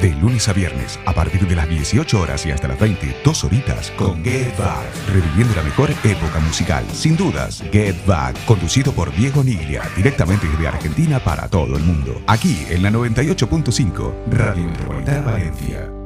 De lunes a viernes, a partir de las 18 horas y hasta las 20, dos horitas con Get Back. Reviviendo la mejor época musical. Sin dudas, Get Back. Conducido por Diego Niglia, directamente desde Argentina para todo el mundo. Aquí en la 98.5, Radio Metropolitana Valencia.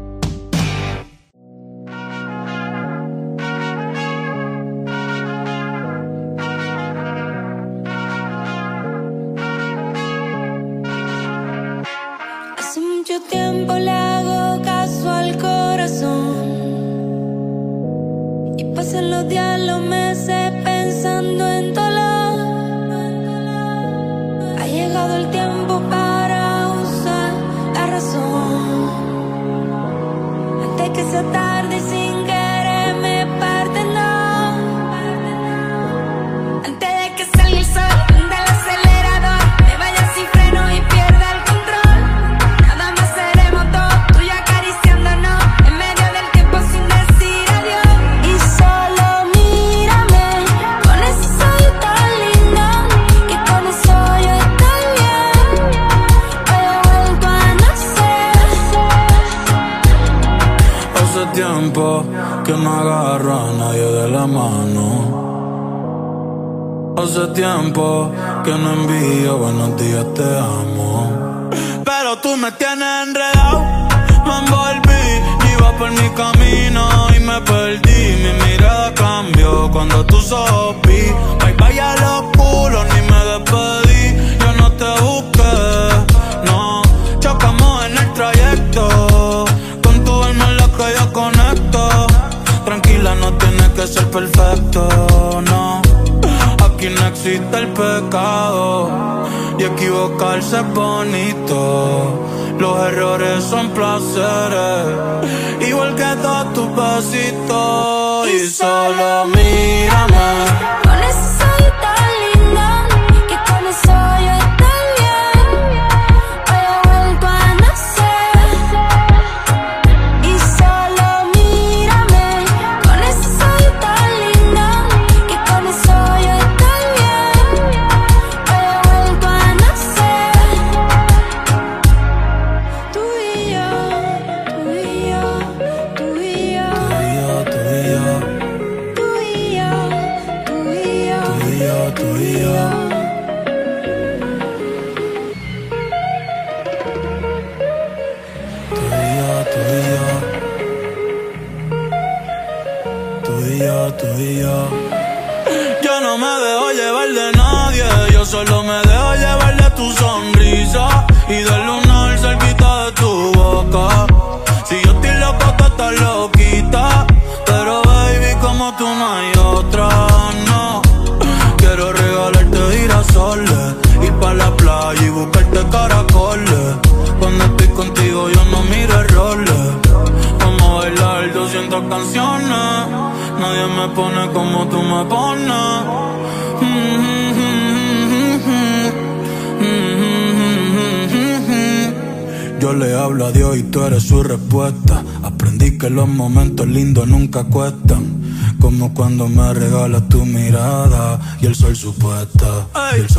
supuesto.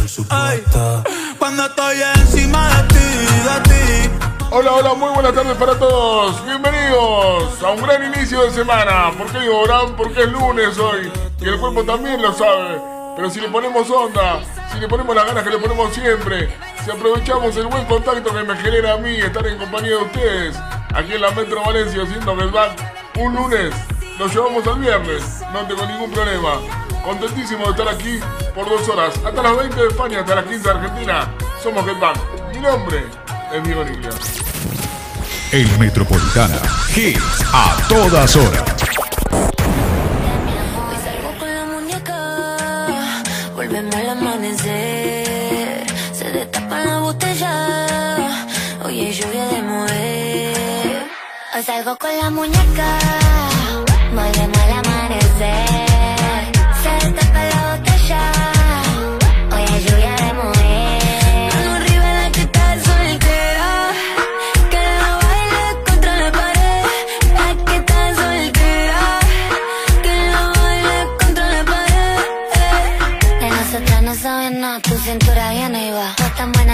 Supuesto. Cuando estoy encima de ti, de ti. Hola, hola, muy buenas tardes para todos. Bienvenidos a un gran inicio de semana. ¿Por qué lloran? Porque es lunes hoy. Y el cuerpo también lo sabe. Pero si le ponemos onda, si le ponemos las ganas que le ponemos siempre, si aprovechamos el buen contacto que me genera a mí estar en compañía de ustedes, aquí en la Metro Valencia, siendo que el back un lunes, lo llevamos al viernes. No tengo ningún problema. Contentísimo de estar aquí por dos horas. Hasta las 20 de España, hasta las 15 de Argentina. Somos Headbang. Mi nombre es Diego Niglia. El Metropolitana. Hits a todas horas. Hoy salgo con la muñeca, al amanecer. Se destapa la botella, oye lluvia de mover. Hoy salgo con la muñeca, mal de mal amanecer.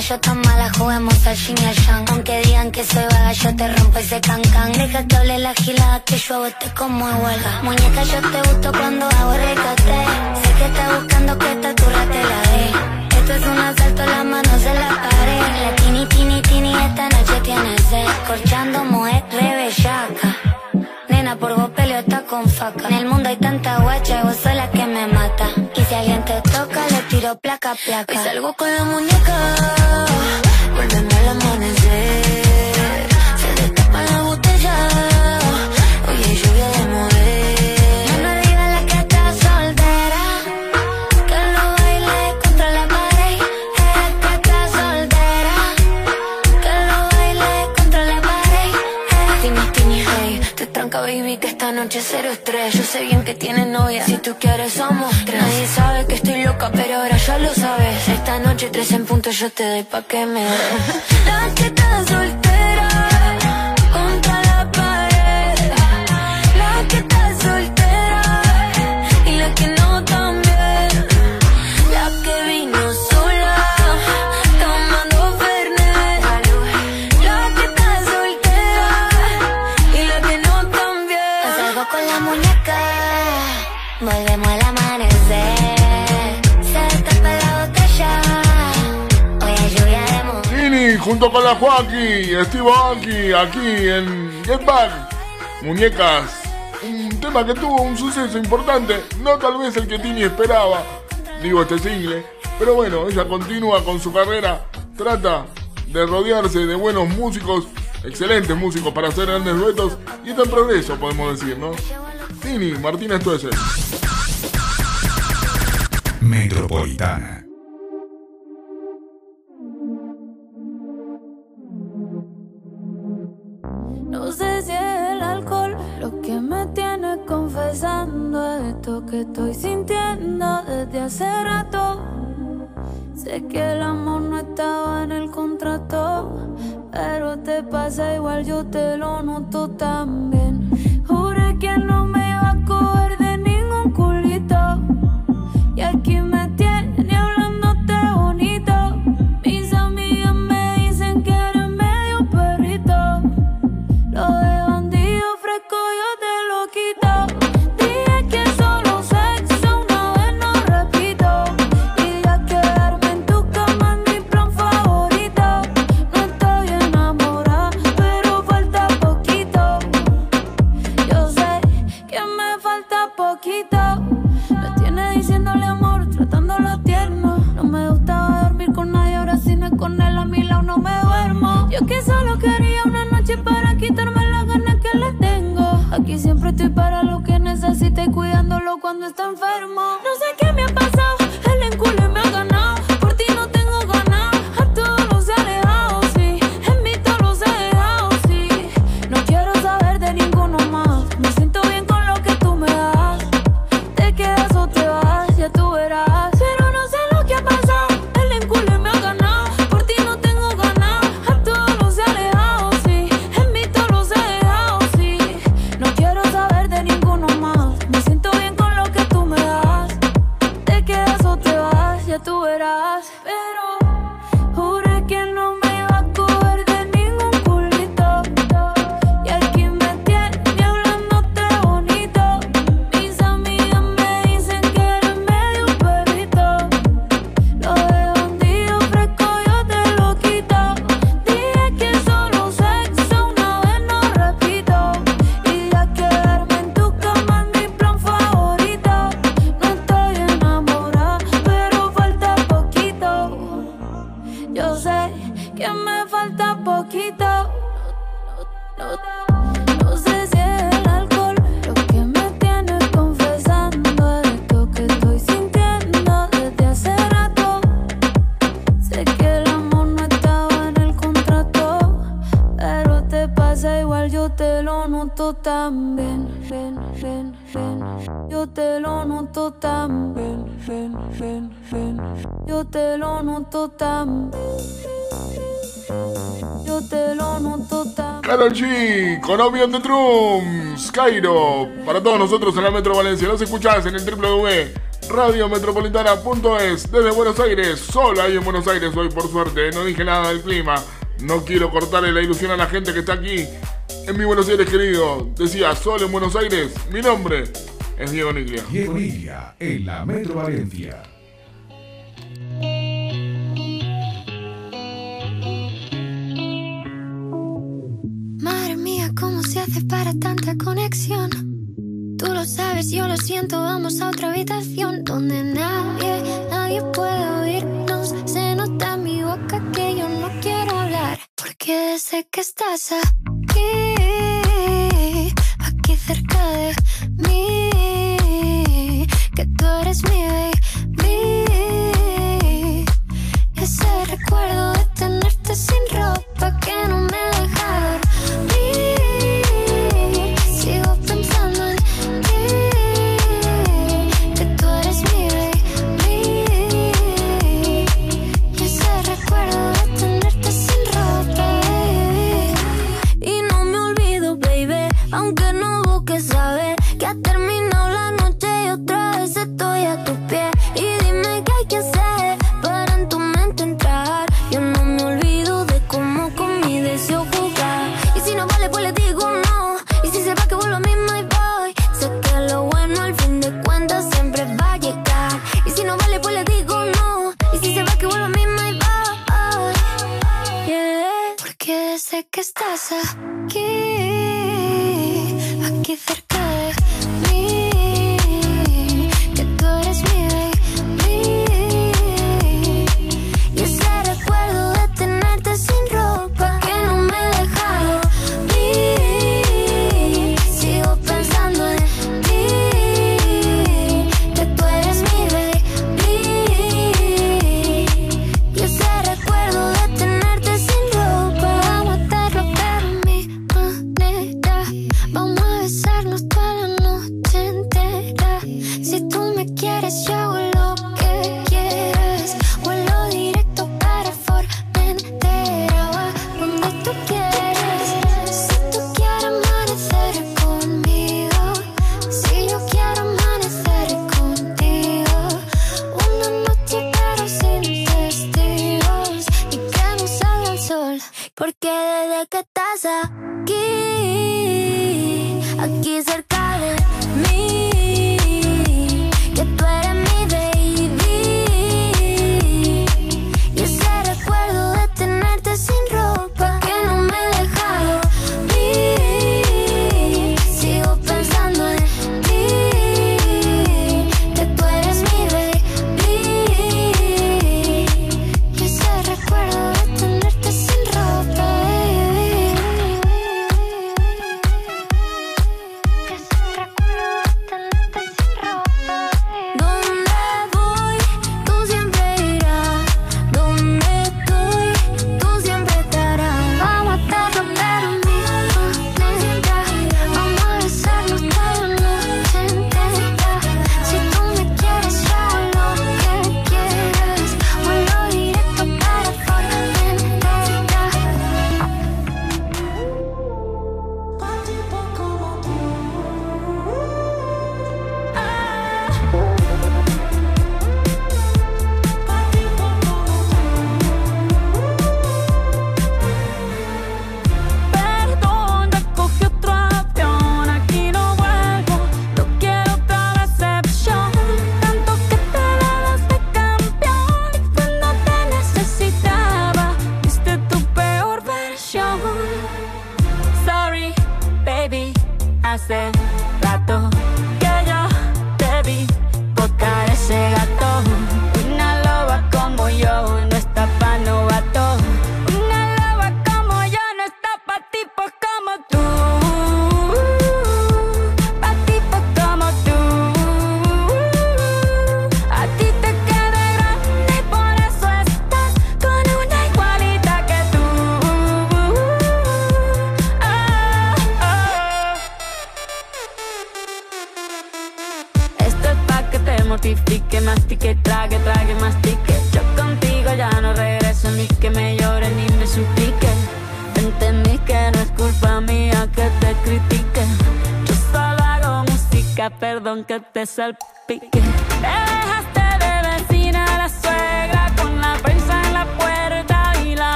yo tan mala, juguemos al yin y al yang. Aunque digan que soy vaga, yo te rompo ese cancán Deja que hable la gilada, que yo a vos te como huelga. Muñeca, yo te gusto cuando hago recate Sé que estás buscando que esta altura te la dé. Esto es un asalto, las manos en la pared. La tini, tini, tini, esta noche tiene sed. Corchando mujer, rebellaca Nena, por vos peleo está con faca. En el mundo hay tanta guacha, vos sos la que me mata placa, placa. Salgo con la muñeca, vuélveme al amanecer. Noche cero estrés. Yo sé bien que tienes novia, si tú quieres somos tres. Nadie sabe que estoy loca, pero ahora ya lo sabes. Esta noche tres en punto yo te doy pa' que me des. La soltera, con la Joaquí, Steve Aoki, aquí en Get Back. Muñecas, un tema que tuvo un suceso importante, no tal vez el que Tini esperaba, digo este single, pero bueno, ella continúa con su carrera, trata de rodearse de buenos músicos, excelentes músicos para hacer grandes duetos y está en progreso, podemos decir, ¿no? Tini, Martínez Tuese. Metropolitana. Esto que estoy sintiendo desde hace rato. Sé que el amor no estaba en el contrato, pero te pasa igual, yo te lo noto también. Juré que no me iba a coger Obion the Drums, Cairo, para todos nosotros en la Metro Valencia. Los escuchás en el www.radiometropolitana.es desde Buenos Aires, solo ahí en Buenos Aires hoy por suerte, no dije nada del clima. No quiero cortarle la ilusión a la gente que está aquí en mi Buenos Aires querido. Decía, solo en Buenos Aires, mi nombre es Diego Niglia. Diego Niglia, en la Metro Valencia.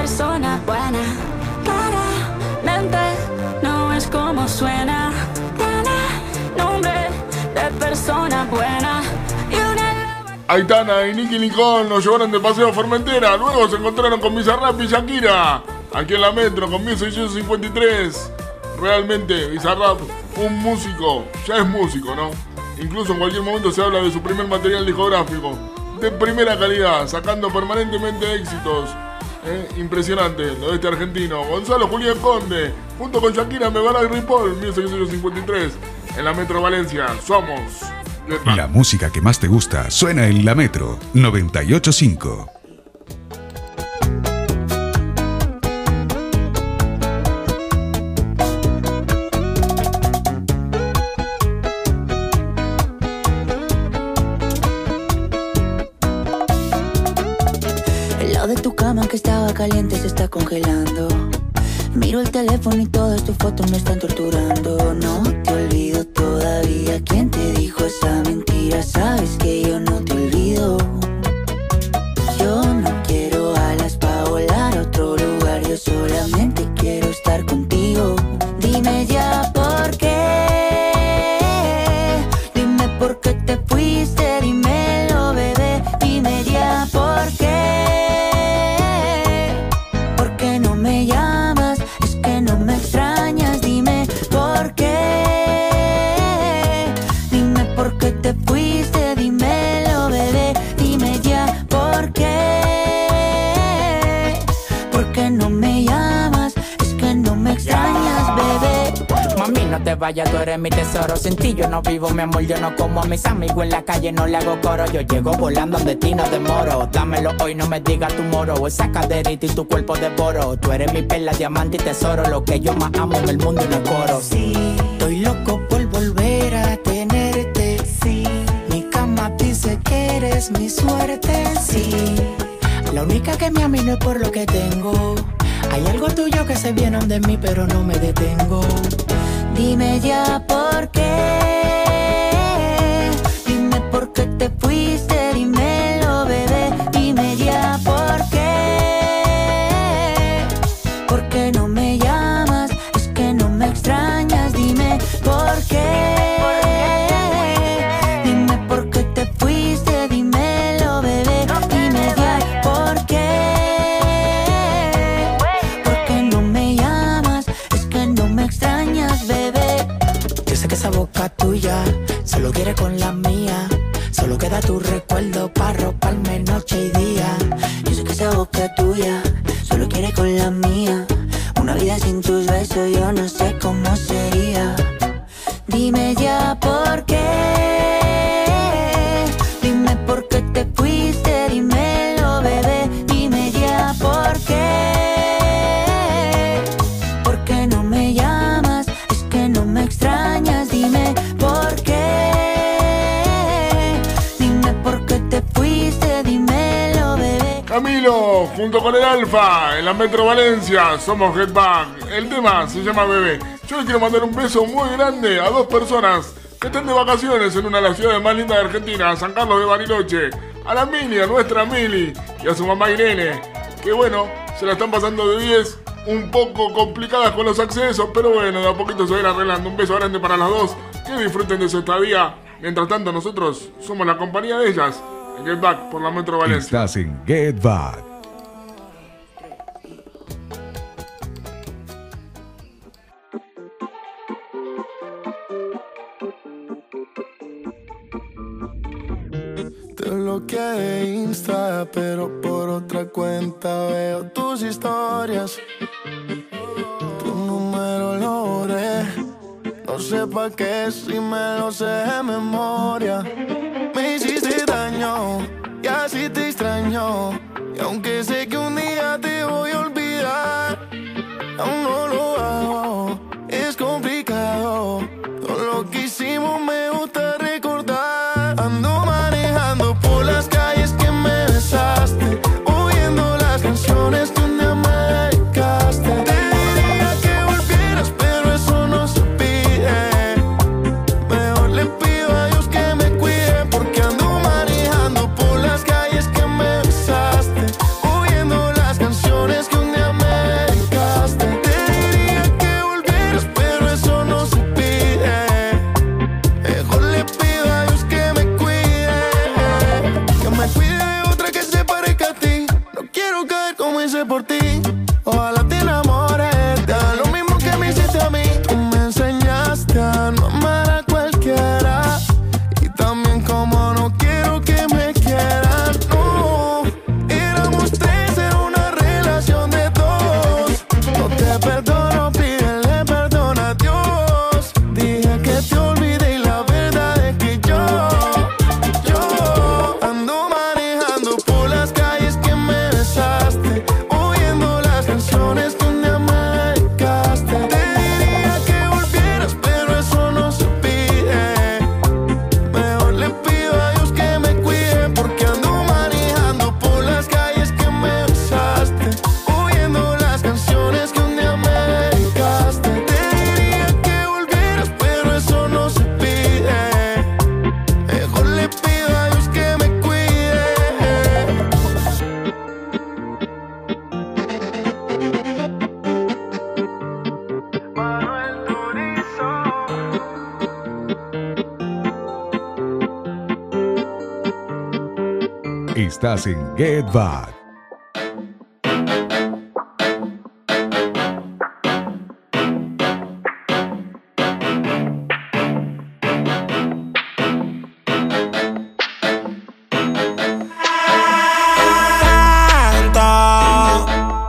persona buena. Claramente no es como suena. Nombre de persona buena. Aitana y Nicky Nicole nos llevaron de paseo a Formentera. Luego se encontraron con Bizarrap y Shakira. Aquí en la Metro con 1653. Realmente, Bizarrap, un músico. Ya es músico, ¿no? Incluso en cualquier momento se habla de su primer material discográfico. De primera calidad, sacando permanentemente éxitos. ¿Eh? Impresionante, lo de este argentino. Gonzalo Julián Conde, junto con Shakira, me van a Ripoll, 1653. En la Metro Valencia, somos. La música que más te gusta suena en la Metro 985. Caliente se está congelando. Miro el teléfono y todas tus fotos me están torturando. No te olvido todavía. ¿Quién te dijo esa mentira? Sabes eres mi tesoro. Sin ti yo no vivo, mi amor, yo no como a mis amigos en la calle, no le hago coro. Yo llego volando donde ti no demoro. Dámelo hoy, no me digas tu moro. Esa caderita y tu cuerpo devoro. Tú eres mi perla, diamante y tesoro. Lo que yo más amo en el mundo y no coro. Sí, estoy loco por volver a tenerte. Sí, mi cama dice que eres mi suerte. Sí, la única que me ama y no es por lo que tengo. Hay algo tuyo que se viene de mí, pero no me detengo. Dime ya por qué. La Metro Valencia, somos Back. El tema se llama Bebé. Yo le quiero mandar un beso muy grande a dos personas que están de vacaciones en una de las ciudades más lindas de Argentina, San Carlos de Bariloche. A la Mili, a nuestra Mili, y a su mamá Irene, que bueno, se la están pasando de 10, un poco complicadas con los accesos, pero bueno, de a poquito se van arreglando. Un beso grande para las dos, que disfruten de su estadía. Mientras tanto, nosotros somos la compañía de ellas, en Get Back por la Metro Valencia. Estás en Get Back. Pero por otra cuenta veo tus historias. Tu número lo borré. No sé pa' qué si me lo sé de memoria. Me hiciste daño y así te extraño. Y aunque sé que un día te voy a olvidar, Estás en GED BAC.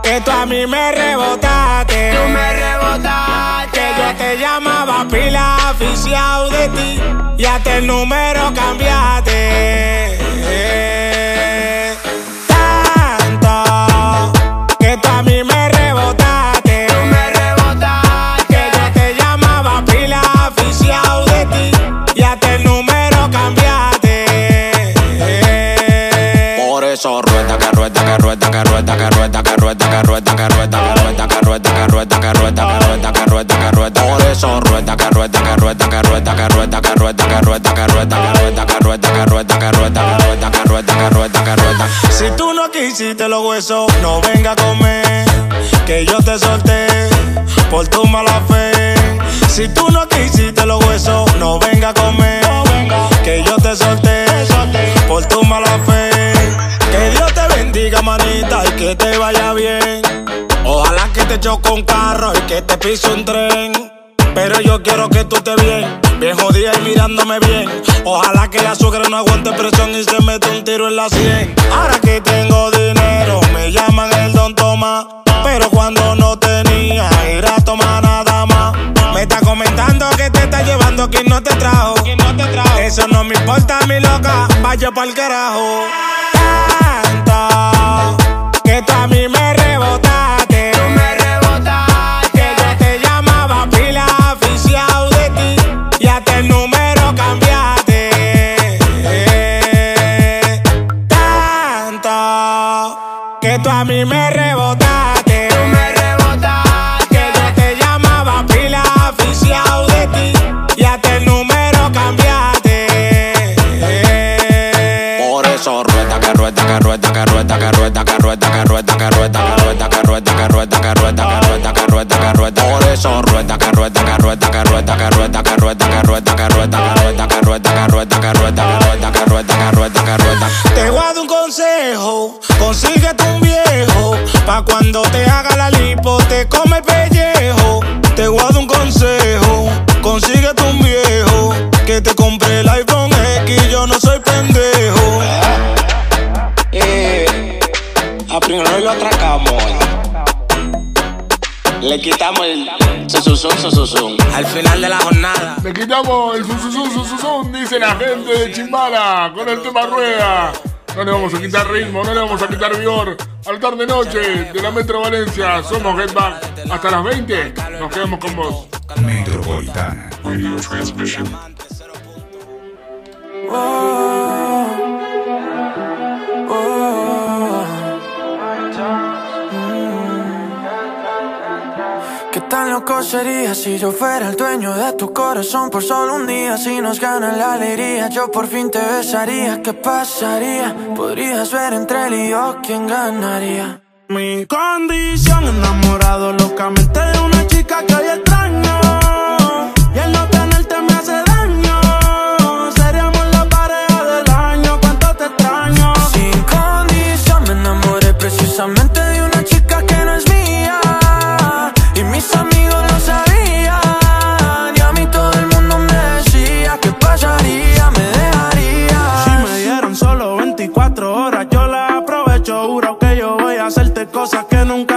Que tú a mí me rebotaste. Tú me rebotaste. Que yo te llamaba pila oficial de ti. Ya te el número cambiaste. Los huesos, no venga a comer. Que yo te solté por tu mala fe. Si tú no quisiste los huesos, no venga a comer. Que yo te solté por tu mala fe. Que Dios te bendiga, manita, y que te vaya bien. Ojalá que te choque un carro y que te pise un tren. Pero yo quiero que tú estés bien, bien jodida y mirándome bien. Ojalá que la suegra no aguante presión y se mete un tiro en la sien. Ahora que tengo me llaman el don Tomás. Pero cuando no tenía, ir a tomar nada más. Me está comentando que te está llevando quien no te trajo. Eso no me importa, mi loca, vaya pa'l carajo. Tanto que tú a mí me rebotaste. Te voy a dar un consejo, consíguete un viejo, pa' cuando te haga la lipo te come el pellejo. Te voy a dar un consejo, consíguete un viejo, que te compre el iPhone X, yo no soy pendejo. Eh, a primero lo atracamos. Le quitamos el susuzón, susuzón. Al final de la jornada. Le quitamos el susuzón, susuzón dice la gente de Chimbala con el tema rueda. No le vamos a quitar ritmo, no le vamos a quitar vigor. Al tarde noche de la Metro Valencia, somos Back. Hasta las 20 nos quedamos con vos. Metropolitana. Radio Transmission. Tan loco sería si yo fuera el dueño de tu corazón por solo un día? Si nos gana la alegría, yo por fin te besaría. ¿Qué pasaría? Podrías ver entre él y yo quién ganaría. Mi condición enamorado locamente de una chica que hoy extraño nunca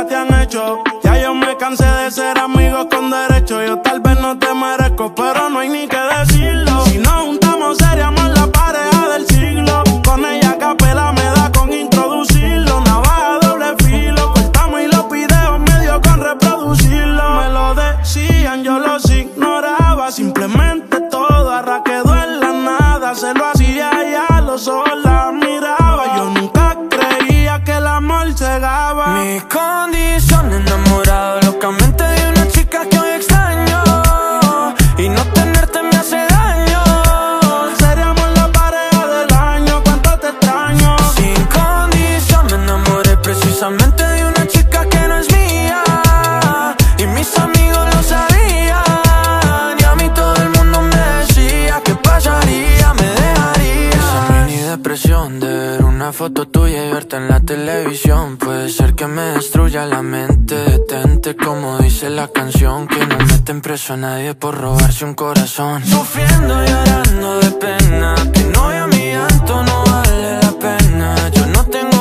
en la televisión. Puede ser que me destruya la mente. Detente, como dice la canción. Que no meten preso a nadie por robarse un corazón. Sufriendo y llorando de pena. Que no a mi llanto no vale la pena. Yo no tengo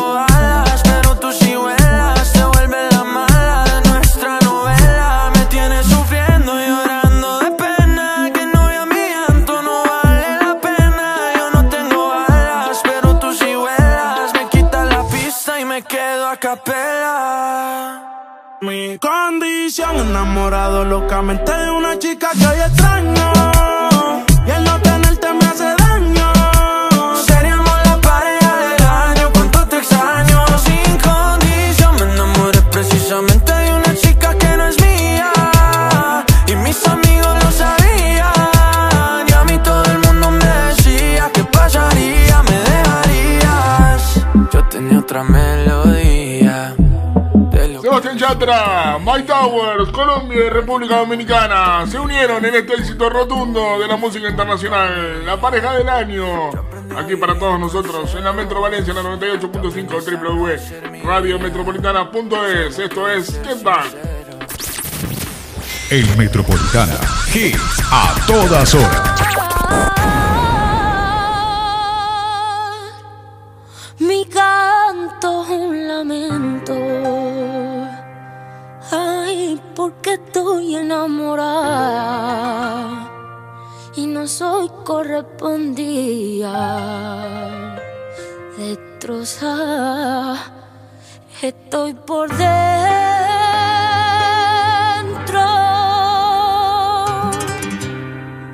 enamorado locamente de una Yatra, My Towers, Colombia y República Dominicana se unieron en este éxito rotundo de la música internacional. La pareja del año. Aquí para todos nosotros en la Metro Valencia, en la 98.5 www.radiometropolitana.es. Esto es Get Back. El Metropolitana. Hits a todas horas. Mi canto es un lamento. Porque estoy enamorada y no soy correspondida. Destrozada, estoy por dentro.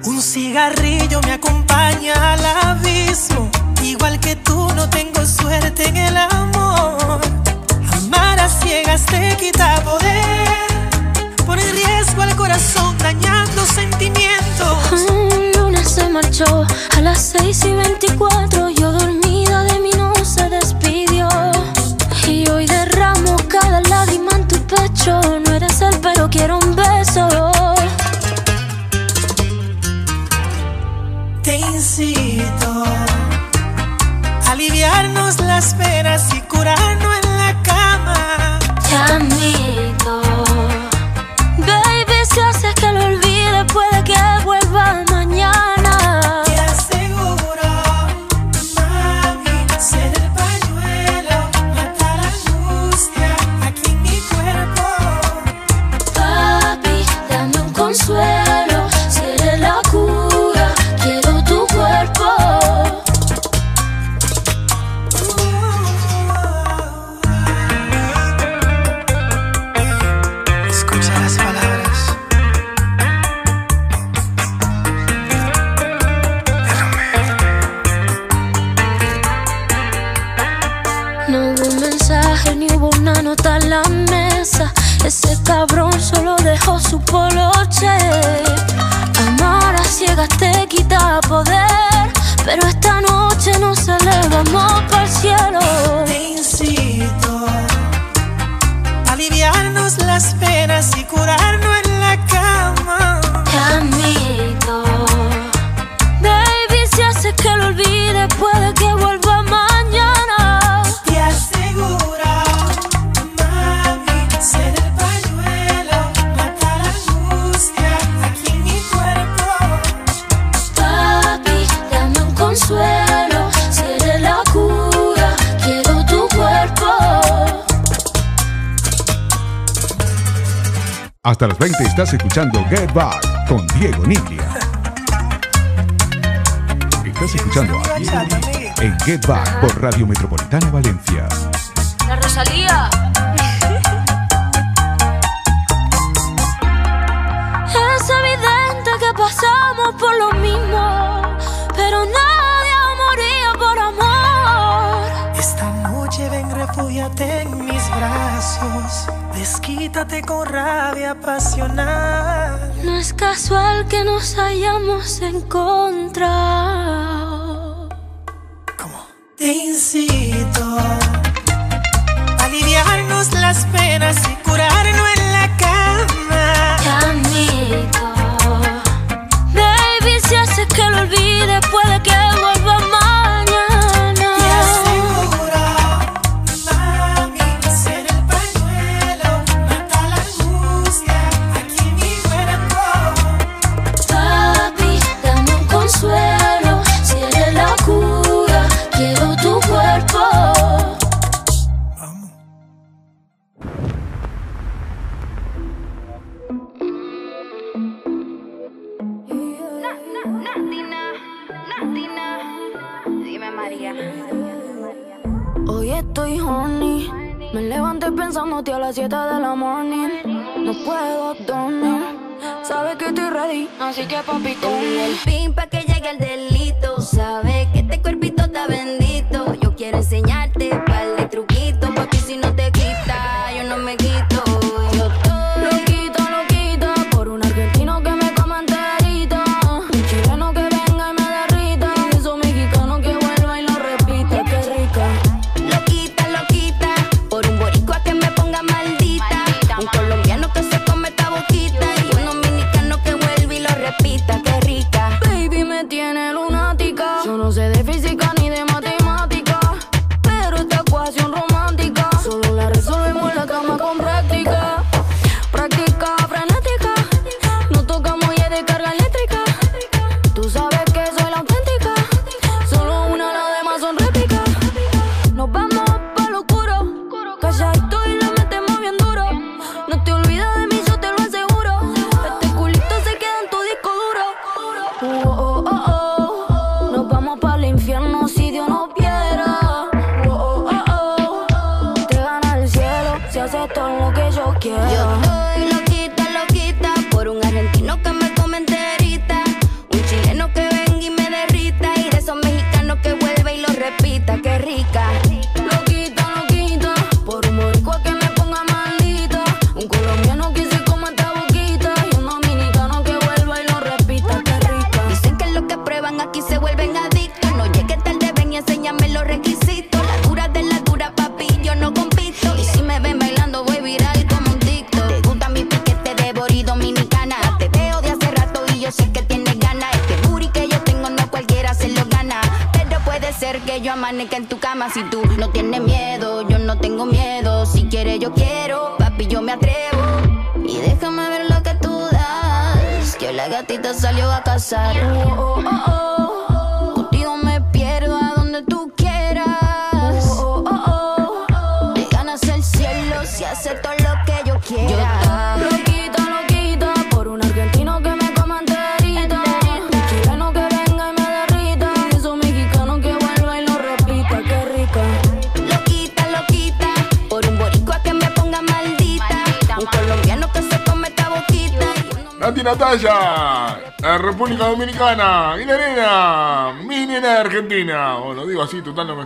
Un cigarrillo me acompaña al abismo. Igual que tú no tengo suerte en el amor. Amar a ciegas te quita poder. Pone en riesgo al corazón dañando Estás escuchando Get Back con Diego Niglia. Estás escuchando a Diego en Get Back por Radio Metropolitana Valencia. quítate con rabia apasionada. No es casual que nos hayamos encontrado.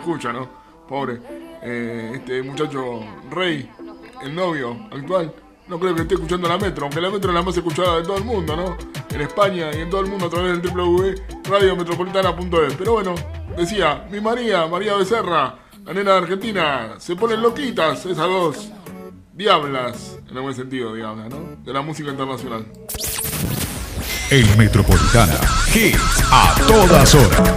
escucha, ¿no? Pobre. Eh, este muchacho Rey, el novio actual, no creo que esté escuchando la Metro, aunque la Metro es la más escuchada de todo el mundo, ¿no? En España y en todo el mundo a través del www.radiometropolitana.es. Pero bueno, decía, mi María, María Becerra, la nena de Argentina, se ponen loquitas esas dos diablas, en algún sentido, diablas, ¿no? De la música internacional. El Metropolitana, hits a todas horas.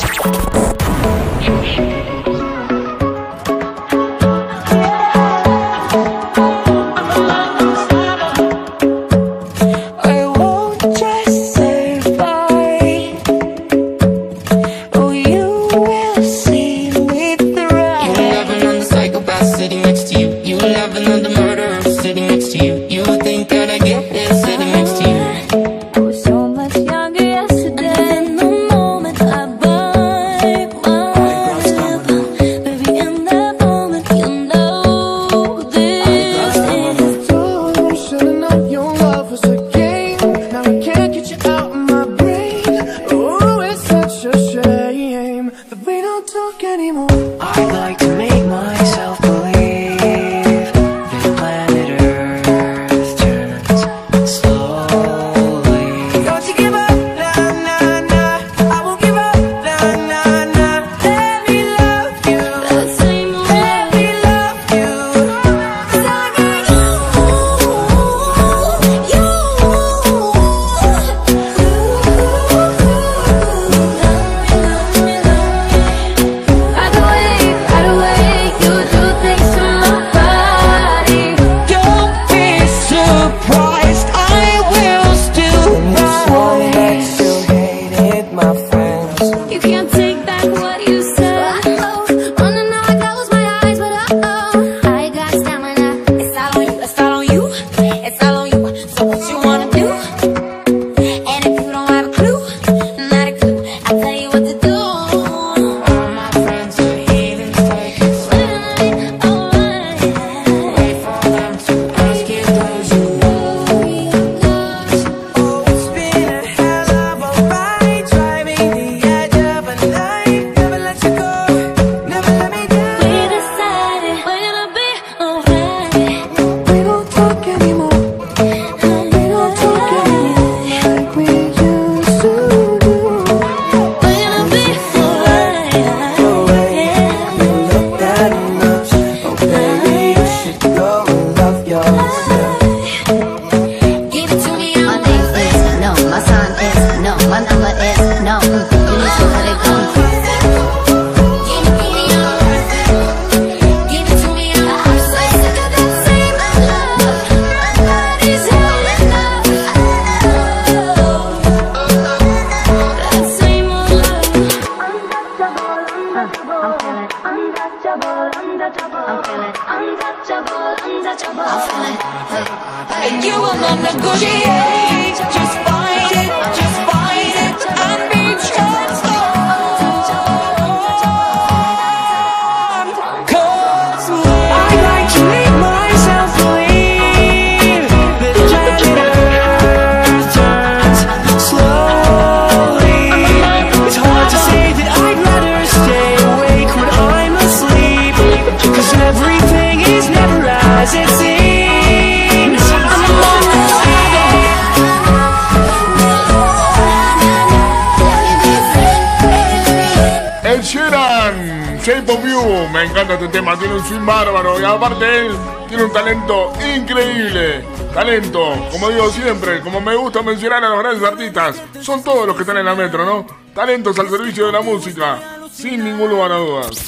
talento. Como digo siempre, como me gusta mencionar a los grandes artistas, son todos los que están en la metro, ¿no? Talentos al servicio de la música, sin ningún lugar a dudas.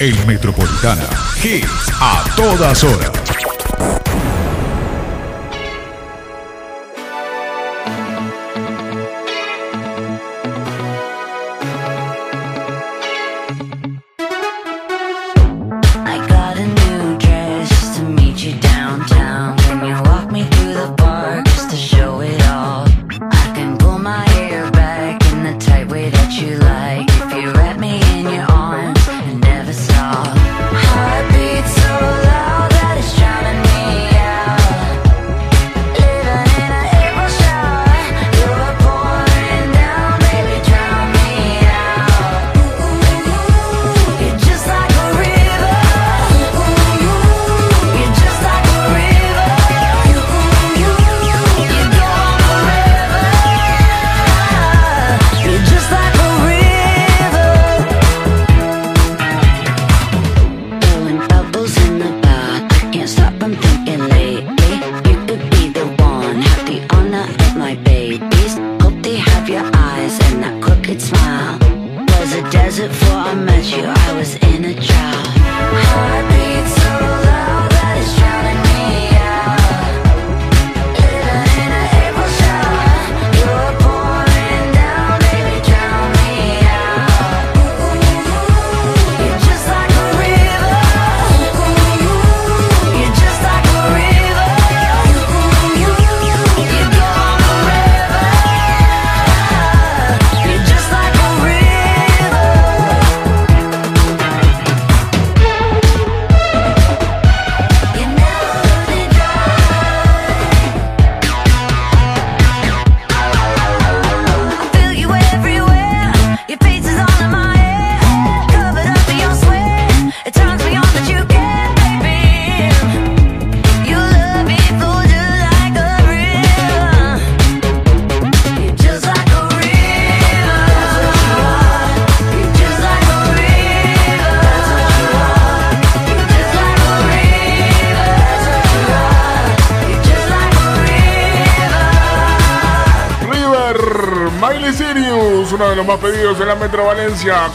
El Metropolitana, hits a todas horas.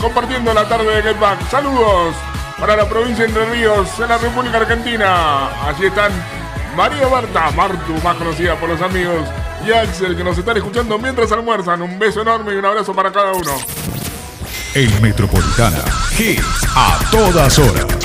compartiendo la tarde de Get Back. Saludos para la provincia de Entre Ríos, en la República Argentina. Allí están María Barta, Martu, más conocida por los amigos, y Axel, que nos están escuchando mientras almuerzan. Un beso enorme y un abrazo para cada uno. En Metropolitana, hits a todas horas.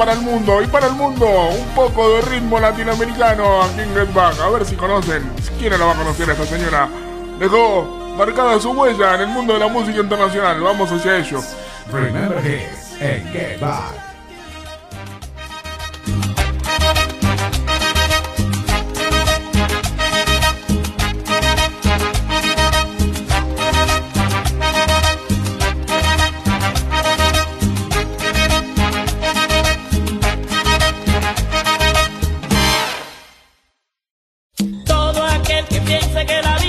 para el mundo y para el mundo un poco de ritmo latinoamericano aquí en Red Back. A ver si conocen, siquiera la va a conocer a esta señora. Dejó marcada su huella en el mundo de la música internacional. Vamos hacia ello. Remember this en Get Back. sé que la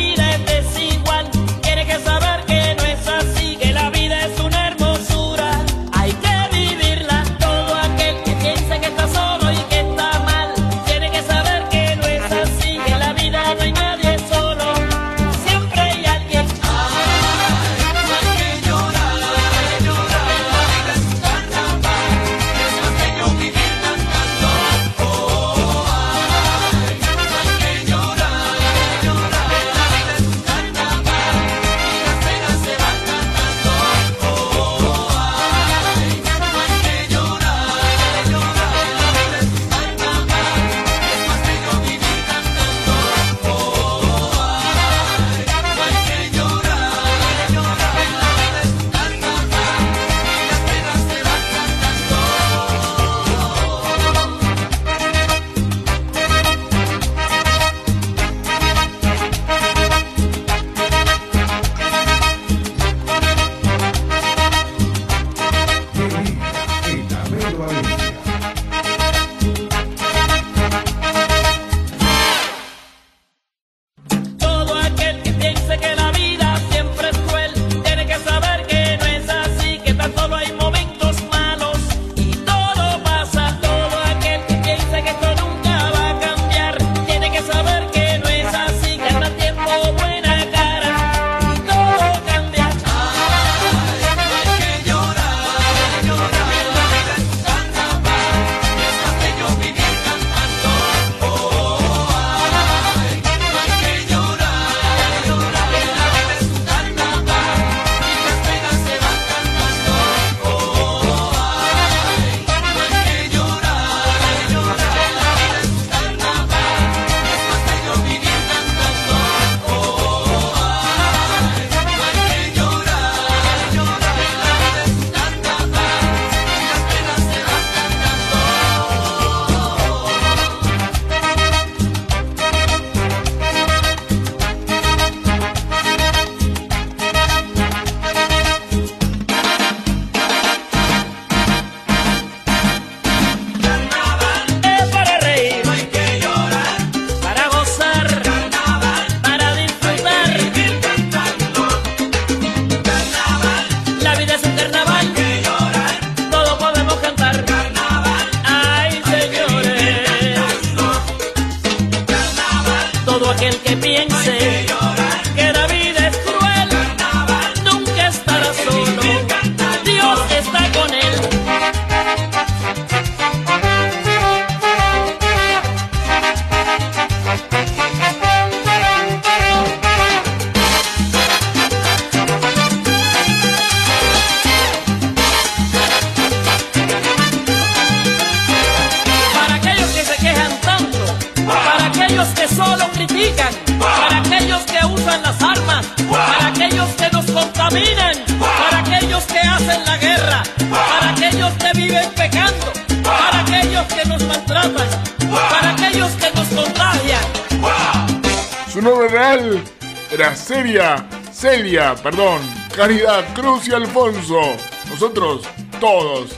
Caridad Cruz y Alfonso. Nosotros, todos,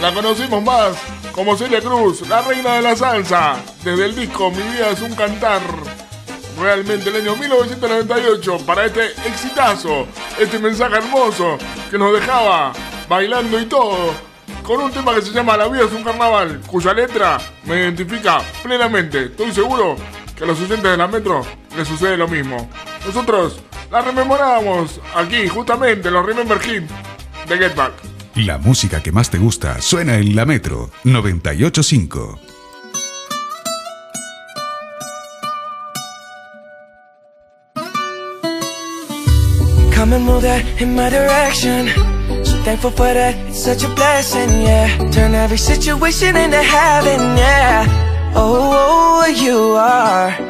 la conocimos más como Celia Cruz, la reina de la salsa, desde el disco Mi vida es un cantar. Realmente el año 1998 para este exitazo, este mensaje hermoso que nos dejaba bailando y todo, con un tema que se llama La vida es un carnaval, cuya letra me identifica plenamente. Estoy seguro que a los oyentes de la metro les sucede lo mismo. Nosotros la rememoramos aquí, justamente, en los Remember Hit de Get Back. La música que más te gusta suena en la Metro 985. Come and move that in my direction. So thankful for that, it's such a blessing, yeah. Turn every situation into heaven, yeah. Oh, you are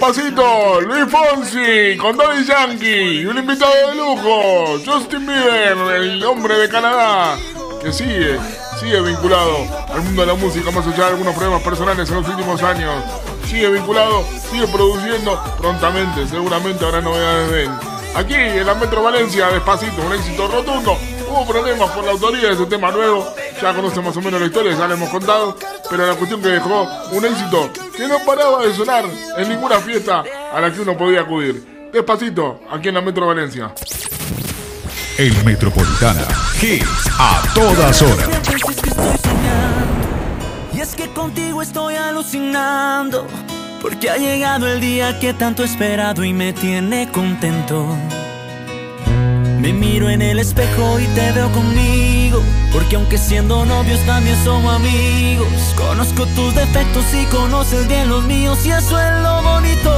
Despacito. Luis Fonsi con Daddy Yankee y un invitado de lujo, Justin Bieber, el hombre de Canadá, que sigue, sigue vinculado al mundo de la música, más allá de algunos problemas personales en los últimos años. Sigue vinculado, sigue produciendo prontamente, seguramente habrá novedades de él. Aquí en la Metro Valencia, despacito, un éxito rotundo. Hubo problemas por la autoría de ese tema nuevo, ya conocen más o menos la historia, ya la hemos contado, pero la cuestión que dejó un éxito que no paraba de sonar en ninguna fiesta a la que uno podía acudir. Despacito, aquí en la Metro Valencia. El Metropolitana. Hits a todas horas. Y es que contigo estoy alucinando, porque ha llegado el día que tanto he esperado y me tiene contento. Me miro en el espejo y te veo conmigo, porque aunque siendo novios también somos amigos. Conozco tus defectos y conoces bien los míos y eso es lo bonito.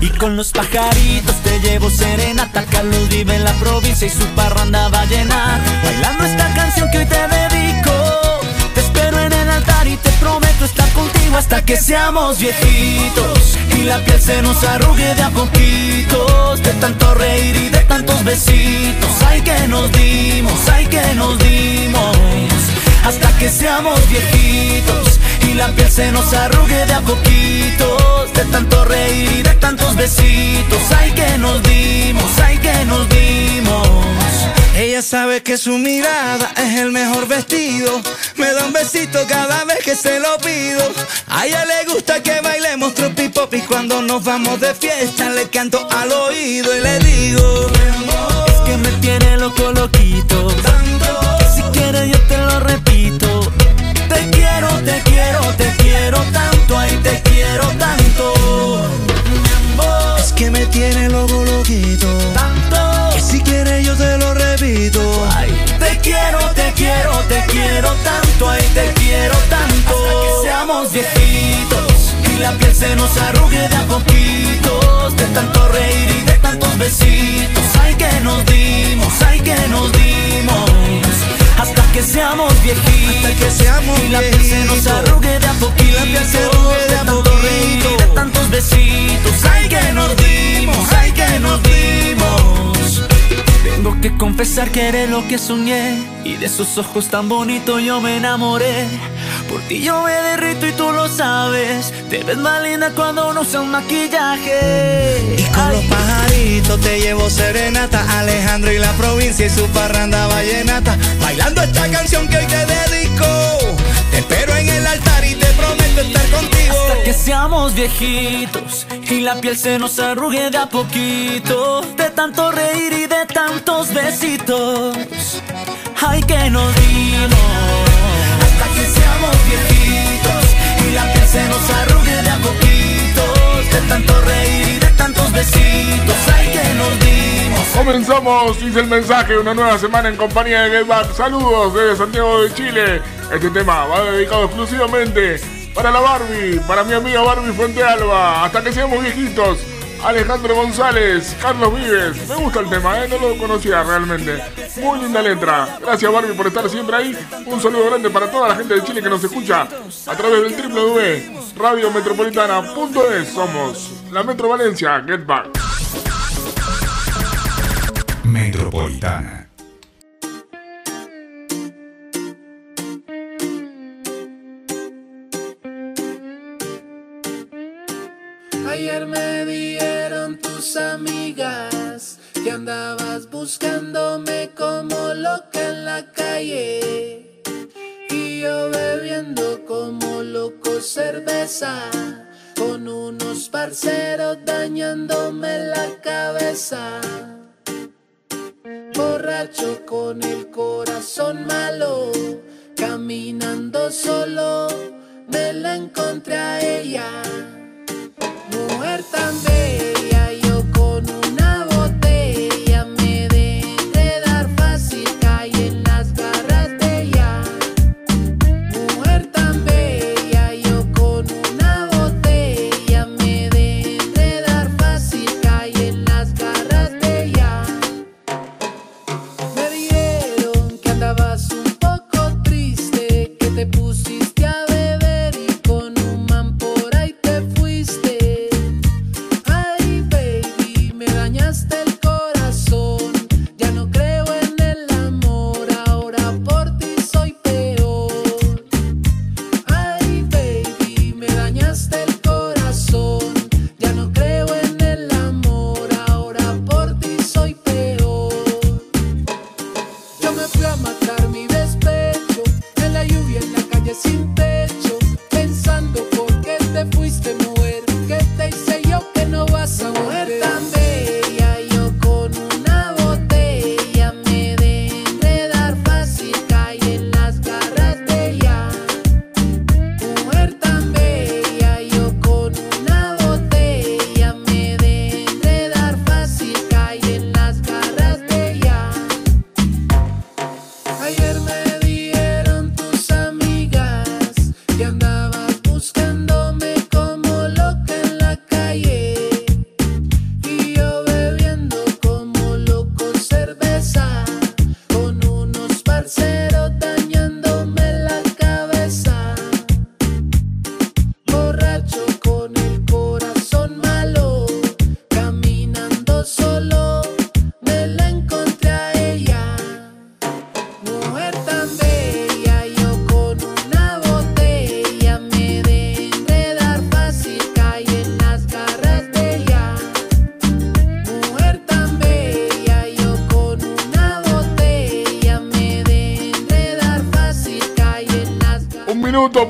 Y con los pajaritos te llevo serenata Carlos vive en la provincia y su parranda va a Bailando esta canción que hoy te dedico prometo estar contigo hasta que seamos viejitos Y la piel se nos arrugue de a poquitos De tanto reír y de tantos besitos. Ay que nos dimos, ay que nos dimos Hasta que seamos viejitos y la piel se nos arrugue de a poquitos De tanto reír y de tantos besitos. Ay que nos dimos, ay que nos dimos Ella sabe que su mirada es el mejor vestido. Me da un besito cada vez que se lo pido. A ella le gusta que bailemos tropi pop y cuando nos vamos de fiesta. Le canto al oído y le digo Es que me tiene loco loquito. Que si quieres yo te lo repito. Te quiero, te quiero, te quiero tanto. Ay te quiero tanto la piel se nos arrugue de a poquitos, de tanto reír y de tantos besitos. Ay, que nos dimos, ay, que nos dimos. Hasta que seamos viejitos, Hasta que seamos y la piel se nos arrugue de a poquitos, Y la piel se arrugue de tanto reír y de tantos besitos. Ay, que nos dimos, ay, que nos dimos. Tengo que confesar que eres lo que soñé Y de esos ojos tan bonitos yo me enamoré Por ti yo me derrito y tú lo sabes. Te ves más linda cuando no usa un maquillaje. Y con los pajaritos te llevo serenata. Alejandro y la provincia y su parranda vallenata. Bailando esta canción que hoy te dedico. Te espero en el altar y te prometo estar contigo. Hasta que seamos viejitos y la piel se nos arrugue de a poquito. De tanto reír y de tantos besitos. Ay que nos dimos tanto reír de tantos besitos Ay que nos dimos Comenzamos, dice el mensaje, una nueva semana en compañía de Get Back. Saludos desde Santiago de Chile. Este tema va dedicado exclusivamente para la Barbie, para mi amiga Barbie Fuente Alba. Hasta que seamos viejitos. Alejandro González, Carlos Vives. Me gusta el tema, ¿eh? no lo conocía realmente. Muy linda letra. Gracias Barbie por estar siempre ahí. Un saludo grande para toda la gente de Chile que nos escucha a través del www.radiometropolitana.es. Somos la Metro Valencia, Get Back. Metropolitana. Buscándome como loca en la calle y yo bebiendo como loco cerveza con unos parceros dañándome la cabeza. Borracho con el corazón malo, caminando solo, me la encontré a ella. Mujer tan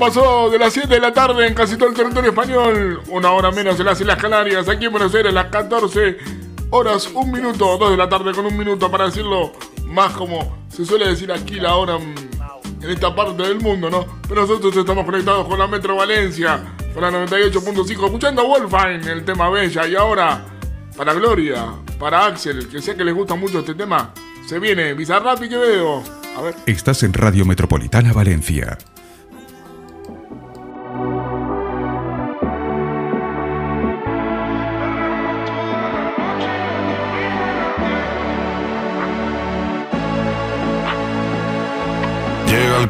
pasó de las 7 de la tarde en casi todo el territorio español. Una hora menos en las Islas Canarias. Aquí en Buenos Aires, las 14 horas, un minuto, 2 de la tarde con un minuto para decirlo más como se suele decir aquí la hora mm, en esta parte del mundo, ¿no? Pero nosotros estamos conectados con la Metro Valencia, la 98.5, escuchando a Wolfine, el tema Bella. Y ahora, para Gloria, para Axel, que sé que les gusta mucho este tema, se viene Bizarrap y Quevedo. A ver. Estás en Radio Metropolitana Valencia.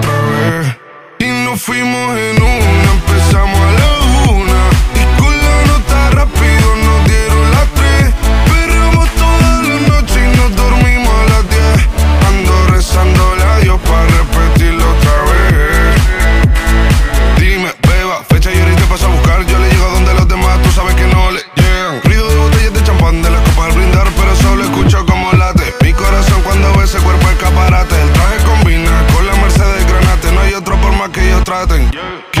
Y fuimos en una, empezamos a la una. Y con la nota rápido nos dieron las tres. Perramos toda la noche y nos dormimos a las diez. Ando rezando a Dios para repetirlo otra vez. Dime, beba, fecha y ahorita paso a buscar. Yo le llego donde los demás, tú sabes que no le llegan. Ruido de botellas de champán de las copas al brindar, pero solo escucho como late. Mi corazón cuando ve ese cuerpo escaparate. El traje más que ellos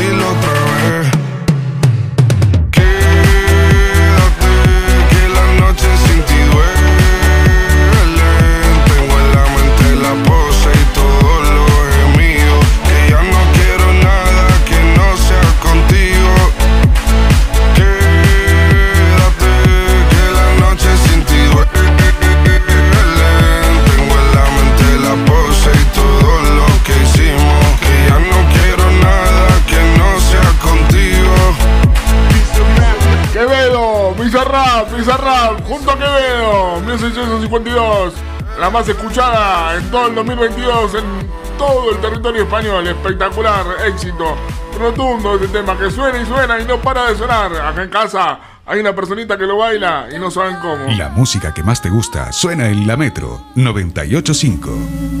junto a Quevedo, 1652, la más escuchada en todo el 2022 en todo el territorio español, espectacular, éxito, rotundo este tema que suena y suena y no para de sonar. Acá en casa hay una personita que lo baila y no saben cómo. La música que más te gusta suena en la Metro 985.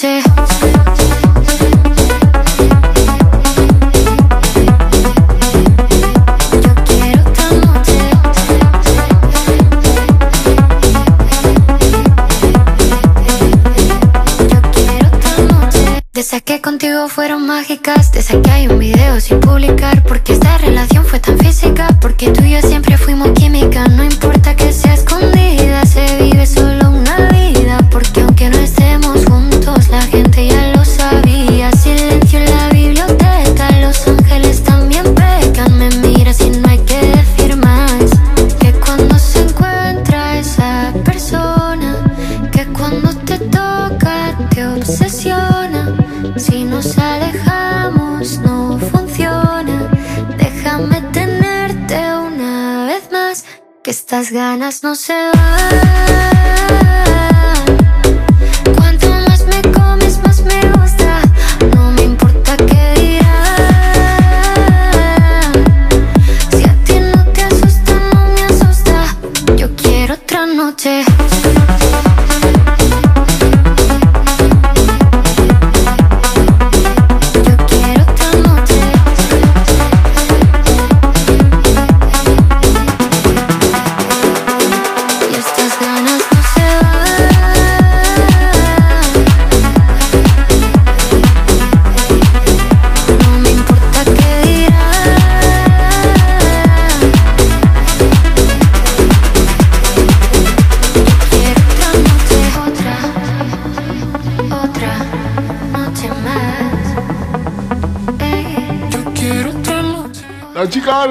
De esas que contigo fueron mágicas, de esas que hay un video sin publicar, porque esta relación fue tan física, porque tú y yo siempre fuimos química, no importa que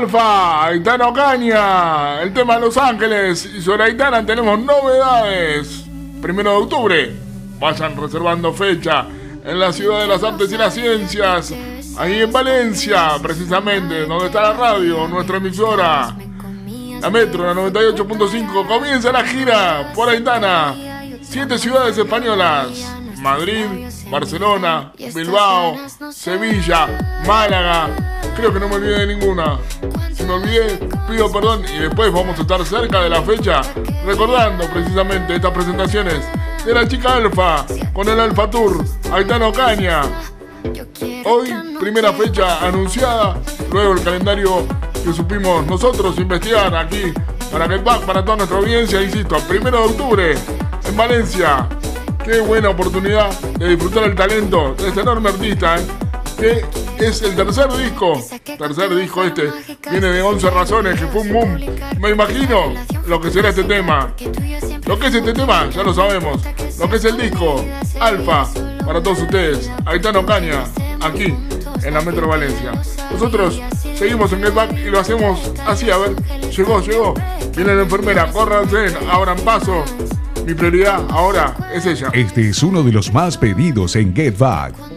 Alfa, Aitana Ocaña, el tema de Los Ángeles. Y sobre Aitana tenemos novedades. Primero de octubre, vayan reservando fecha en la Ciudad de las Artes y las Ciencias. Ahí en Valencia, precisamente, donde está la radio, nuestra emisora. La Metro, la 98.5, comienza la gira por Aitana. Siete ciudades españolas. Madrid, Barcelona, Bilbao, Sevilla, Málaga. Creo que no me olvidé de ninguna. Si me olvidé, pido perdón y después vamos a estar cerca de la fecha recordando precisamente estas presentaciones de la chica Alfa con el Alfa Tour Aitana Ocaña. Hoy, primera fecha anunciada, luego el calendario que supimos nosotros investigar aquí para que para toda nuestra audiencia, insisto, primero de octubre en Valencia. Qué buena oportunidad de disfrutar el talento de este enorme artista, ¿eh? Que es el tercer disco. Tercer disco este, viene de 11 razones, que fue un boom. Me imagino lo que será este tema. Lo que es este tema, ya lo sabemos. Lo que es el disco, Alfa, para todos ustedes. Aitano Caña, aquí, en la Metro Valencia. Nosotros seguimos en Get Back y lo hacemos así, a ver. Llegó, llegó. Viene la enfermera, córranse, abran paso. Mi prioridad ahora es ella. Este es uno de los más pedidos en Get Back.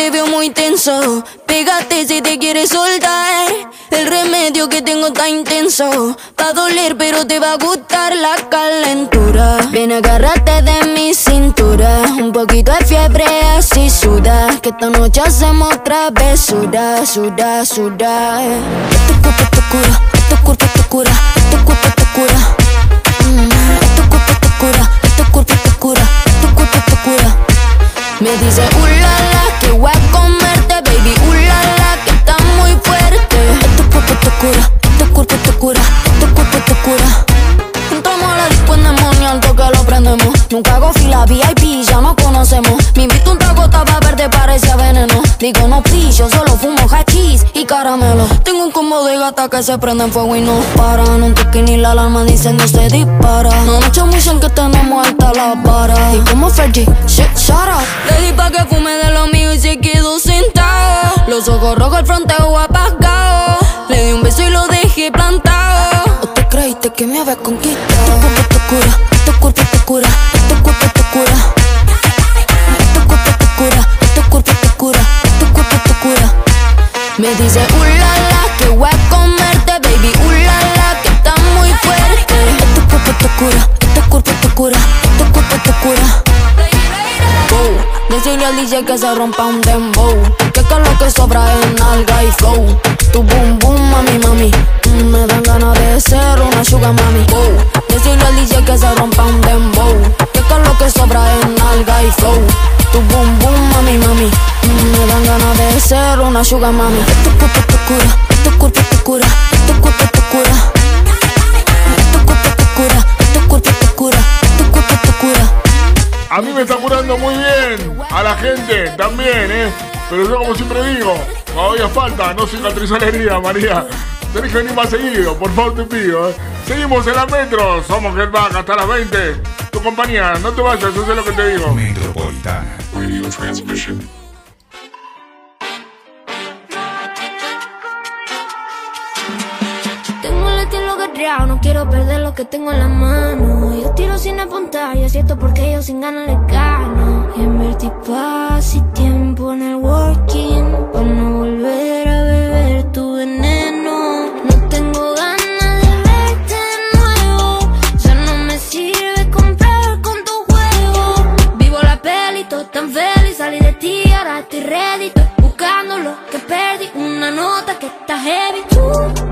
Te veo muy tenso? Pégate si te quieres soltar. El remedio que tengo está intenso. Va a doler, pero te va a gustar la calentura. Ven, agárrate de mi cintura. Un poquito de fiebre, así suda. Que esta noche hacemos travesura, suda, suda. Tu cuerpo te cura, tu cuerpo te cura, tu cuerpo te cura. Mm, Tu cuerpo te cura, tu cuerpo te cura, tu cura. Me dice, ulala, cura, tu cuerpo te cura, tu cuerpo te cura. Entramos a la disco endemonial, toque lo prendemos. Nunca hago fila VIP, ya nos conocemos. Me invito un trago, tapa verde, parece veneno. Digo, no pillo, solo fumo hachís y caramelo. Tengo un combo de gata que se prende en fuego y no para. No un toque ni la alarma dice no se dispara. No mucho dicen que tenemos alta la vara. Y como Fergie, shit. Le di pa' que fume de lo mío y se quedó sentado. Los ojos rojos, el fronteo apagado. Le di un beso y lo dejé plantado. ¿O te creíste que me había conquistado? Tu cuerpo te cura, tu cuerpo te cura, tu cuerpo te cura. Tu cuerpo te cura, tu cuerpo te cura, tu cuerpo te cura. Me dice, ulala, que voy a comerte, baby, ulala, que está muy fuerte. Tu cuerpo te cura, tu cuerpo te cura, tu cuerpo te cura. Decirle al DJ que se rompa un dembow. Que con lo que sobra es nalga y flow. Tu boom boom, mami, mami. Mm, Me dan ganas de ser una sugar mami. Wow, decirle al DJ que se rompa un dembow. Que con lo que sobra es nalga y flow. Tu boom boom, mami, mami. Mm, Me dan ganas de ser una sugar mami. Tu cuerpo te cura, tu cuerpo te cura Tu cuerpo te cura. Tu cuerpo te cura, tu cuerpo te cura A mí me está curando muy bien. A la gente también, ¿eh? Pero yo como siempre digo, todavía falta, no cicatrizó la herida, María. Tenés que venir más seguido, por favor te pido. ¿eh? Seguimos en la metro, somos Get Back hasta las 20. Tu compañía, no te vayas, yo sé lo que te digo. Metropolitana. Radio transmission. No quiero perder lo que tengo en la mano. Yo tiro sin apuntar y acierto porque yo sin ganas le gano. Invertí paz y tiempo en el working para no volver a beber tu veneno. No tengo ganas de verte de nuevo. Ya no me sirve comprar con tu juego. Vivo la peli, todo tan feliz. Salí de ti, ahora estoy ready. Estoy buscando lo que perdí. Una nota que está heavy. Tú,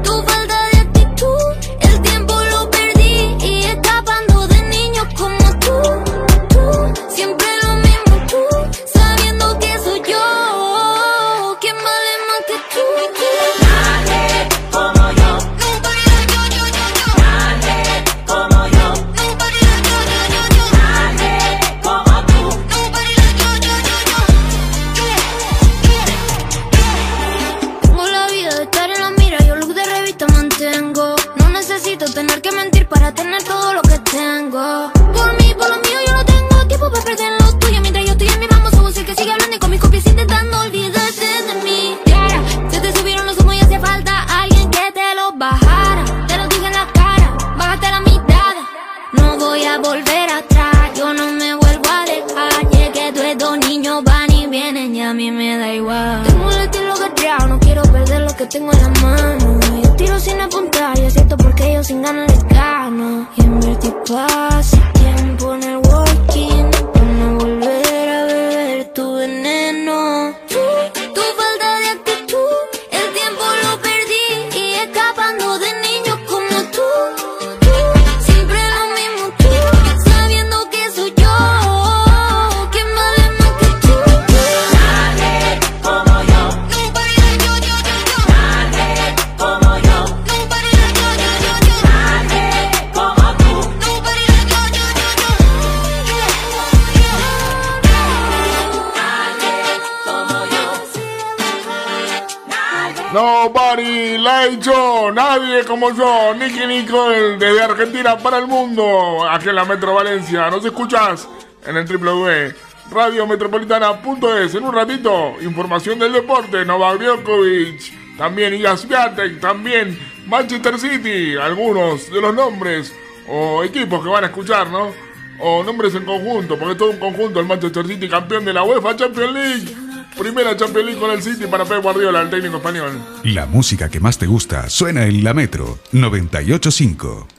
para el mundo, aquí en la Metro Valencia. ¿Nos escuchas? En el www.radiometropolitana.es. En un ratito, información del deporte, Novak Djokovic, también Igas Swiatek, también Manchester City, algunos de los nombres o equipos que van a escuchar, ¿no? O nombres en conjunto, porque es todo un conjunto, el Manchester City campeón de la UEFA Champions League. Primera Champions League con el City para Pep Guardiola, el técnico español. La música que más te gusta suena en la Metro 985.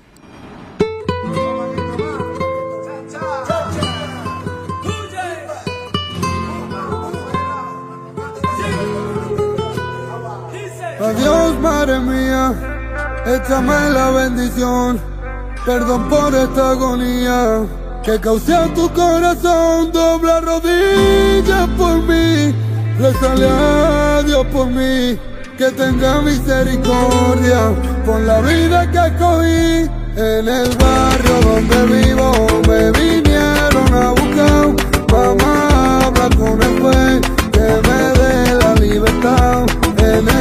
Madre mía, échame la bendición. Perdón por esta agonía que causé a tu corazón. Dobla rodillas por mí, rezale a Dios por mí. Que tenga misericordia por la vida que escogí. En el barrio donde vivo me vinieron a buscar. Mamá, habla con el juez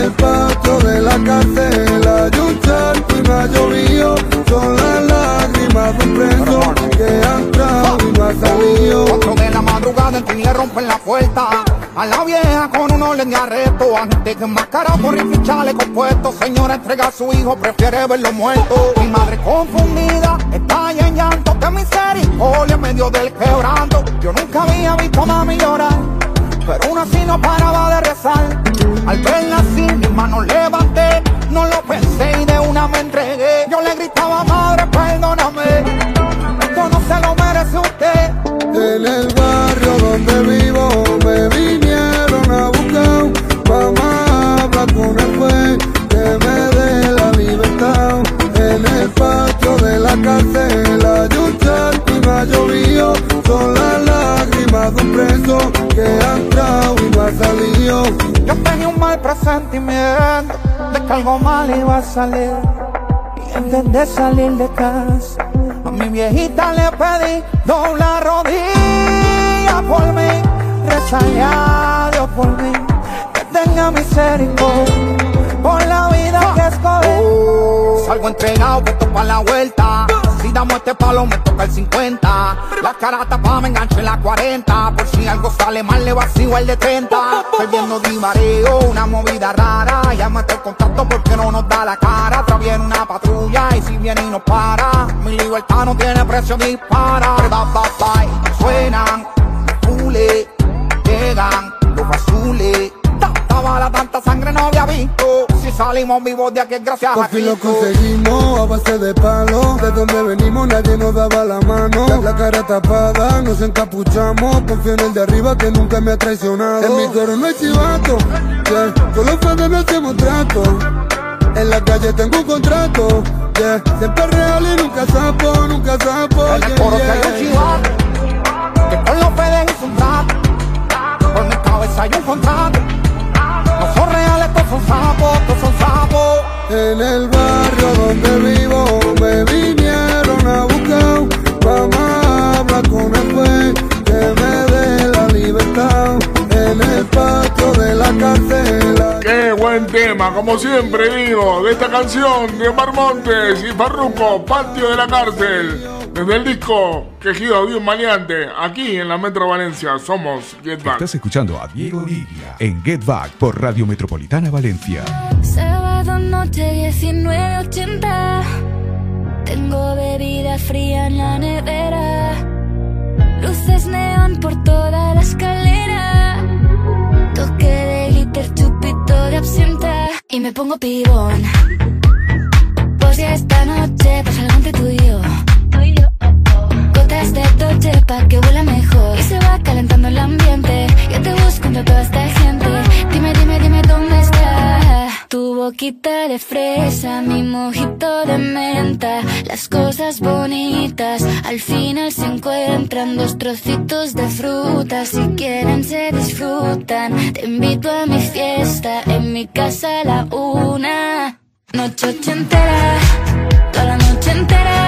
el patio de la cárcel hay un charco y me ha llovido. Son las lágrimas de un preso que ha entrado y no ha salido. Cuatro de la madrugada en fin le rompen la puerta. A la vieja con un orden de arresto Antes que enmascarado por rifle y chaleco puesto Señora entrega a su hijo, prefiere verlo muerto. Mi madre confundida está en llanto Que misericordia en medio del quebranto. Yo nunca había visto a mami llorar pero aún así no paraba de rezar Al verla así mis manos levanté No lo pensé y de una me entregué Yo le gritaba madre perdóname Esto no se lo merece usted En el barrio donde vivo me vinieron a buscar. Mamá, habla con el que me dé la libertad. En el patio de la cárcel hay un charco y llovido. Son las lágrimas de un preso que ha entrado y no ha salido. Yo tenía un mal presentimiento De que algo mal iba a salir. Y antes de salir de casa. A mi viejita le pedí Dobla rodilla por mí. Rezale a Dios por mí. Que tenga misericordia Por la vida que escogí. Salgo entregado, puesto para la vuelta Si damos este palo me toca el 50. La cara tapada me engancho en la 40. Por si algo sale mal le vacío el de 30. Perdiendo di mareo, una movida rara. Llámate el contacto porque no nos da la cara. Atrás viene una patrulla y si viene y nos para. Mi libertad no tiene precio, dispara. Bye, bye. Suenan, pule, llegan los azules. Tanta bala, tanta sangre no había visto. Salimos vivos de aquí gracias Por a fin lo conseguimos a base de palo. De donde venimos nadie nos daba la mano. La, la cara tapada, nos encapuchamos. Confío en el de arriba que nunca me ha traicionado. En mi coro no hay chivato. Yeah. Con los fans no hacemos trato. En la calle tengo un contrato. Yeah. Siempre real y nunca sapo, nunca sapo. En el yeah, coro que yeah. hay un chivato. Que con los pedes hizo un trato. Por mi cabeza hay un contrato. En el barrio donde vivo me de la cárcel. Qué buen tema, como siempre digo, de esta canción de Omar Montes y Farruko, Patio de la Cárcel, desde el disco Quejido de un Maleante, aquí en la Metro Valencia, somos Get Back. Estás escuchando a Diego Ligia en Get Back por Radio Metropolitana Valencia. Sábado noche 1980 Tengo bebida fría en la nevera Luces neón por toda la escalera absenta Y me pongo pibón. Pues ya esta noche pasa algo entre tú y yo. Gotas de Dolce pa' que huela mejor. Y se va calentando el ambiente. Yo te busco entre toda esta gente. Dime, dime, dime dónde Tu boquita de fresa, mi mojito de menta Las cosas bonitas al final se encuentran Dos trocitos de fruta, si quieren se disfrutan Te invito a mi fiesta, en mi casa a la una Noche ochentera, toda la noche entera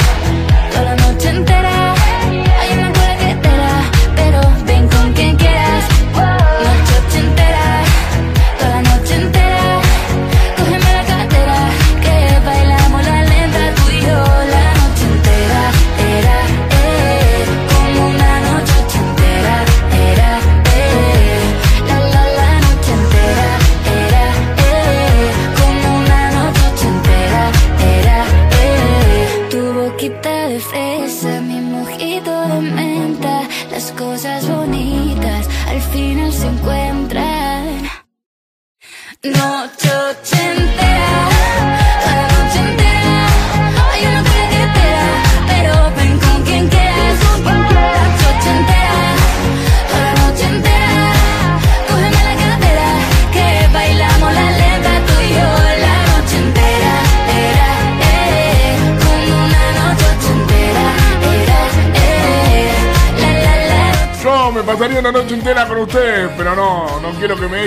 noche entera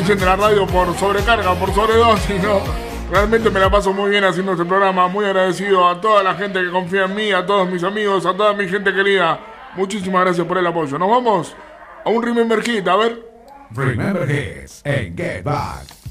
de la radio por sobrecarga, por sobredosis, no. Realmente me la paso muy bien haciendo este programa, muy agradecido a toda la gente que confía en mí, a todos mis amigos, a toda mi gente querida. Muchísimas gracias por el apoyo. Nos vamos a un Remember Hit, a ver. Remember Hits en Get Back.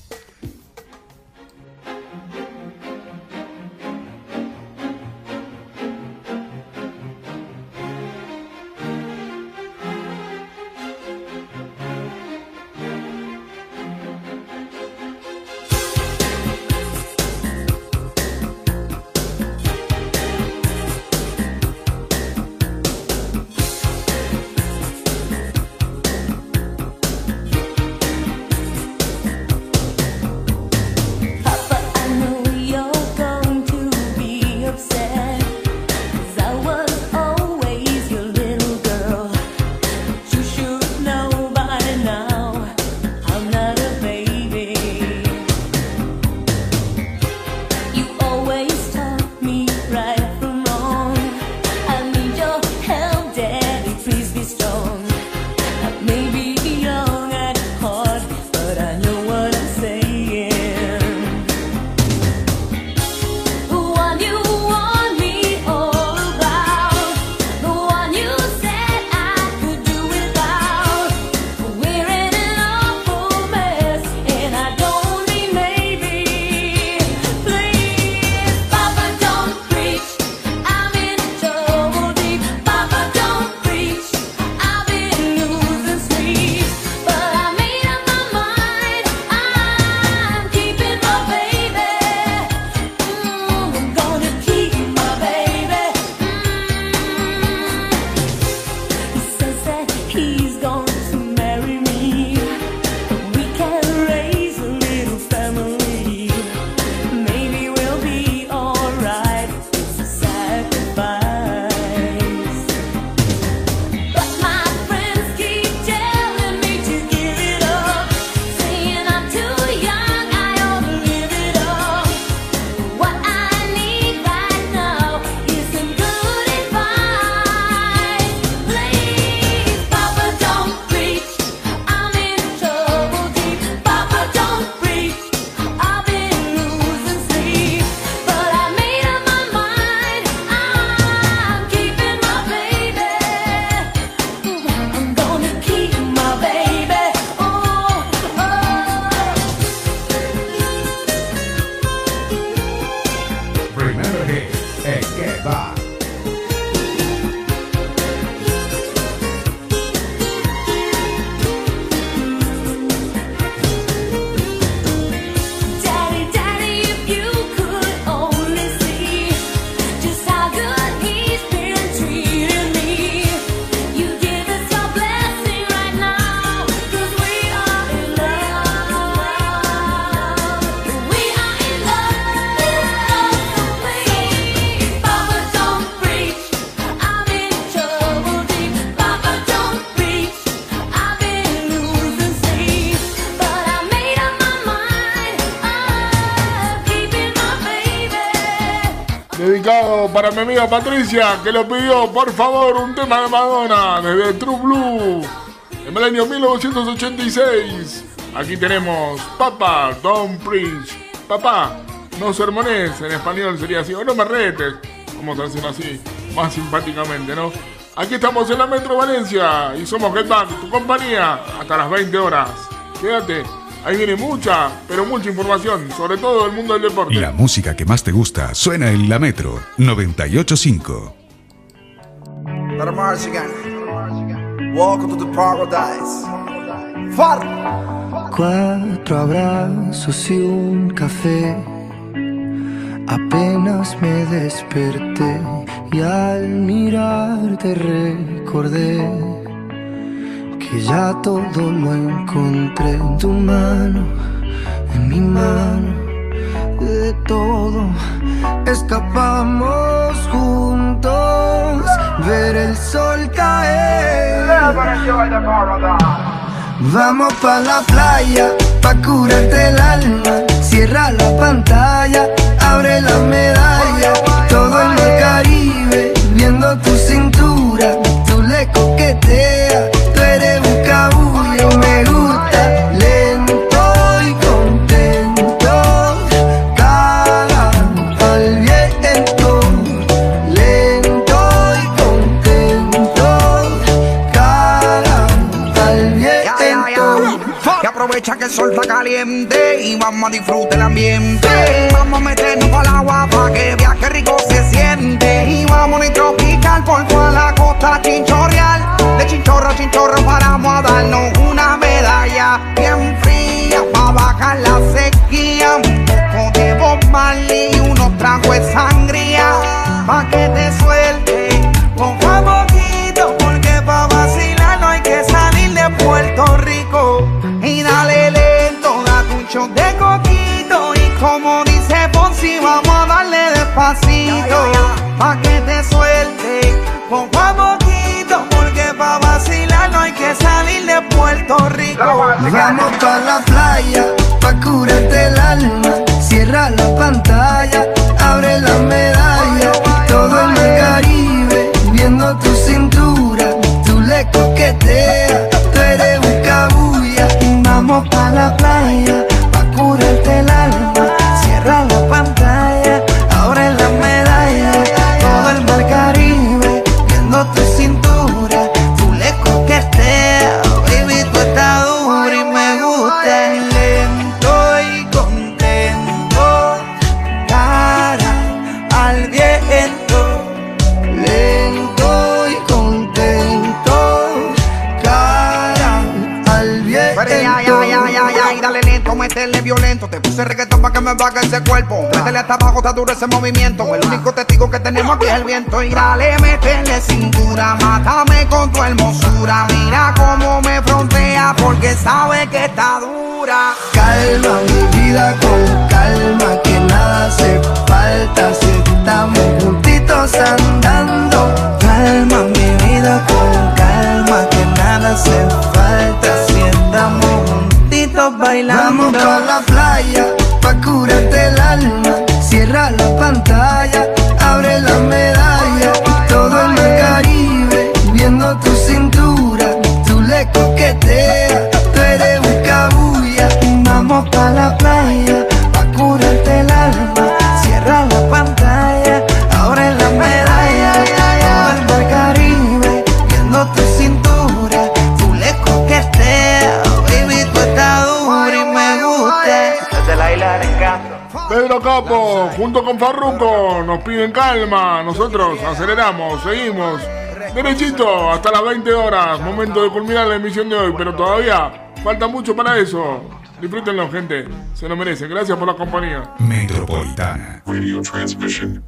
Para mi amiga Patricia, que lo pidió, por favor, un tema de Madonna desde True Blue en el año 1986. Aquí tenemos Papa, Don't Preach. Papá, no sermones, en español sería así, o no me retes. Vamos a decirlo así, más simpáticamente, ¿no? Aquí estamos en la Metro Valencia y somos Get Back, tu compañía, hasta las 20 horas. Quédate, ahí viene mucha, pero mucha información, sobre todo del mundo del deporte. La música que más te gusta suena en la Metro 985. Let 'em march again. Welcome to the paradise. Far. Cuatro abrazos y un café. Apenas me desperté y al mirarte recordé que ya todo lo encontré en tu mano, en mi mano, de todo escapamos juntos, ver el sol caer. Vamos pa la playa, pa curarte el alma. Cierra la pantalla, abre la medalla. Todo en el Caribe, viendo tu cintura. Tú le coqueteas, sol está caliente y vamos a disfrutar el ambiente. Vamos a meternos para el agua para que vea que rico se siente. Y vamos a tropical por toda la costa chinchorreal. De chinchorro a chinchorro paramos a darnos una medalla bien fría para bajar la sequía. Un poco de Bob y unos tragos de sangría pa' que te suelte. Vamos pa' la playa, pa' curarte ese cuerpo. Métele hasta abajo, está duro ese movimiento. El único testigo que tenemos aquí es el viento. Y dale, métele cintura, mátame con tu hermosura. Mira cómo me frontea porque sabe que está dura. Calma mi vida con calma, que nada hace falta si estamos con Farruko, nos piden calma, nosotros aceleramos, seguimos. Derechito, hasta las 20 horas, momento de culminar la emisión de hoy, pero todavía falta mucho para eso. Disfrútenlo, gente, se lo merecen. Gracias por la compañía. Metropolitana. Radio Transmission.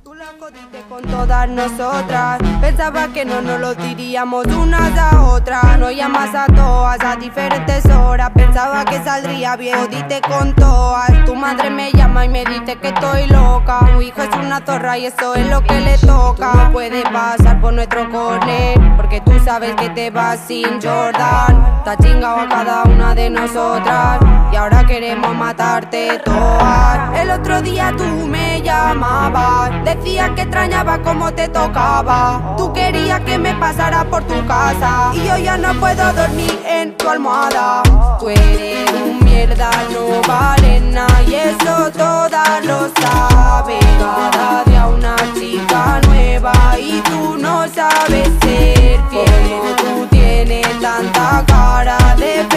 Todas nosotras. Pensaba que no nos lo diríamos unas a otras. No llamas a todas a diferentes horas. Pensaba que saldría bien, dite con todas. Tu madre me llama y me dice que estoy loca. Tu hijo es una zorra y eso es lo que le toca. Puede pasar por nuestro corner, porque tú sabes que te vas sin Jordan. Está chingado a cada una de nosotras. Y ahora queremos matarte todas. El otro día tú me llamabas, decías que extrañaba como te tocaba. Tú querías que me pasara por tu casa. Y yo ya no puedo dormir en tu almohada. Tú eres un mierda, no vale nada. Y eso todas lo saben. Cada día una chica nueva. Y tú no sabes ser fiel. Tú tienes tanta cara de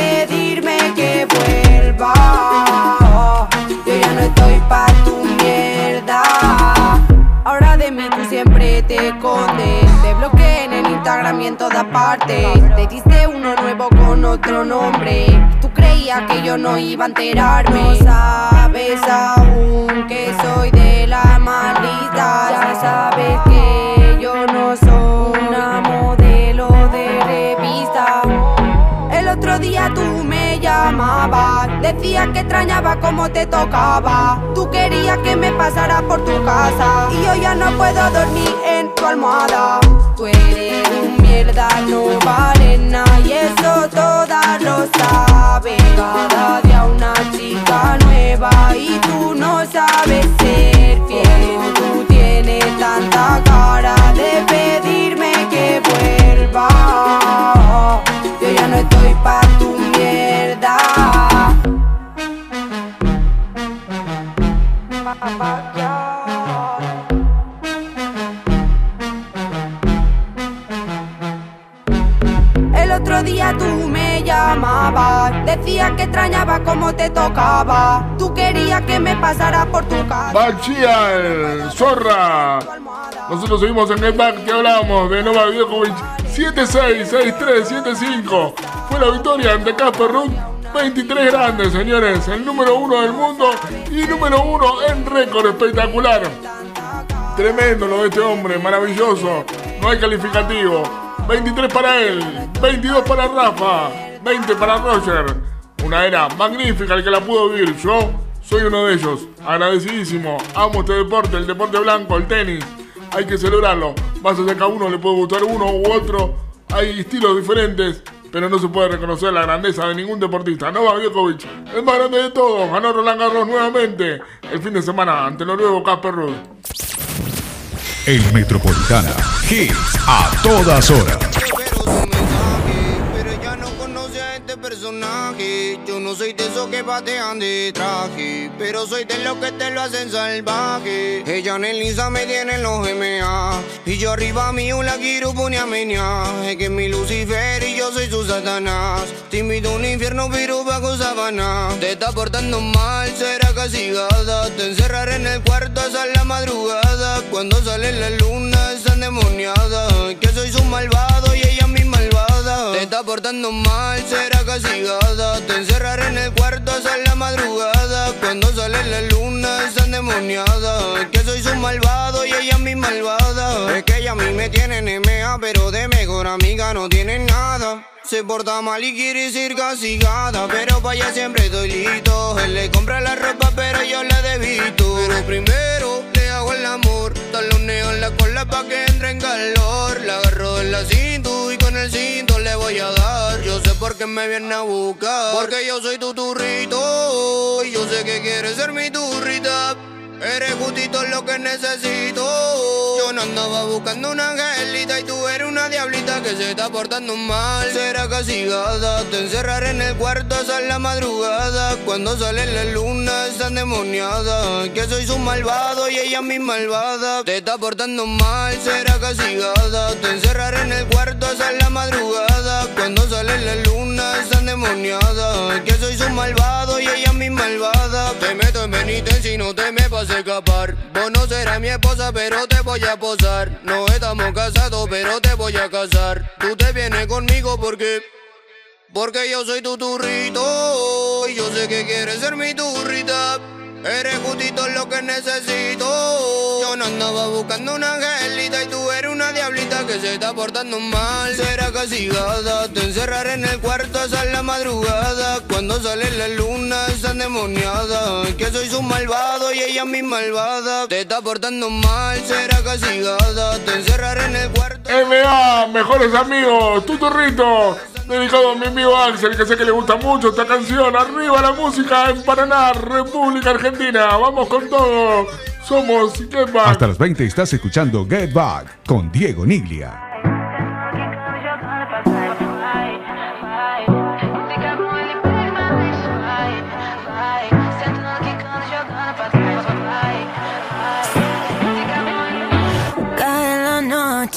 te escondes. Te bloqueé en el Instagram y en todas partes. Te diste uno nuevo con otro nombre. Tú creías que yo no iba a enterarme. No sabes aún que soy de la maldita. Ya sabes que yo no soy una modelo de revista. El otro día tú me llamabas, decías que extrañaba como te tocaba. Tú querías que me pasara por tu casa y yo ya no puedo dormir en tu almohada. Tú eres un mierda, no vale nada y eso todas lo saben. Cada día una chica nueva y tú no sabes ser fiel. Tú tienes tanta cara de pedirme que vuelva. Yo ya no estoy pa' tu mierda. El otro día tú me llamabas, decías que extrañaba como te tocaba. Tú querías que me pasara por tu casa. Bachial, zorra. Nosotros seguimos en Get Back que hablamos de Novak Djokovic 766375. Fue la victoria ante Casper Ruud. 23 grandes, señores. El número uno del mundo y número uno en récord espectacular. Tremendo lo de este hombre, maravilloso. No hay calificativo. 23 para él, 22 para Rafa, 20 para Roger. Una era magnífica el que la pudo vivir. Yo soy uno de ellos. Agradecidísimo. Amo este deporte, el deporte blanco, el tenis. Hay que celebrarlo. Más allá que a uno le puede gustar uno u otro. Hay estilos diferentes. Pero no se puede reconocer la grandeza de ningún deportista. Novak Djokovic, el más grande de todos. Ganó Roland Garros nuevamente el fin de semana ante el noruego Casper Ruud. El Metropolitana. Hits a todas horas. Yo no soy de esos que patean de traje, pero soy de los que te lo hacen salvaje. Ella en el Insta me tiene en los MA, y yo arriba mío la quiero poner a. Es que mi Lucifer y yo soy su Satanás. Te invito a un infierno, pero bajo sabana. Te está portando mal, será castigada. Te encerraré en el cuarto hasta la madrugada. Cuando sale la luna, es endemoniada. Que soy su malvado y ella. Te está portando mal, será castigada. Te encerraré en el cuarto hasta la madrugada. Cuando sale la luna, es endemoniada. Que soy su malvado y ella mi malvada. Es que ella a mí me tiene en MA, pero de mejor amiga no tiene nada. Se porta mal y quiere ser castigada Pero pa' allá siempre estoy listo Él le compra la ropa pero yo la debito Pero primero hago el amor. Taloneo en la cola pa' que entre en calor. La agarro de la cinto y con el cinto le voy a dar. Yo sé por qué me viene a buscar. Porque yo soy tu turrito Y yo sé que quieres ser mi turrita Eres justito lo que necesito. Yo no andaba buscando una angelita y tú eres una diablita que se está portando mal. Será castigada, te encerraré en el cuarto hasta la madrugada. Cuando sale la luna, está endemoniada. Que soy su malvado y ella mi malvada. Te está portando mal, será castigada. Te encerraré en el cuarto hasta la madrugada. Cuando sale la luna, está endemoniada. endemoniada. Que soy su malvado y ella mi malvada. Te meto en penitencia y no te me vas a escapar. Vos no serás mi esposa, pero te voy a posar. No estamos casados, pero te voy a casar. Tú te vienes conmigo porque. Porque yo soy tu turrito. Y yo sé que quieres ser mi turrita. Eres justito lo que necesito. Yo no andaba buscando una angelita y tú eres una diablita que se está portando mal. Será castigada, te encerraré en el cuarto hasta la madrugada. Cuando sale la luna, está endemoniada. Que soy su malvado y ella mi malvada. Te está portando mal, será castigada. Te encerraré en el cuarto. MA, mejores amigos, tu turrito. Dedicado a mi amigo Axel, que sé que le gusta mucho esta canción. Arriba la música en Paraná, República Argentina. Vamos con todo. Somos Get Back. Hasta las 20 estás escuchando Get Back con Diego Niglia.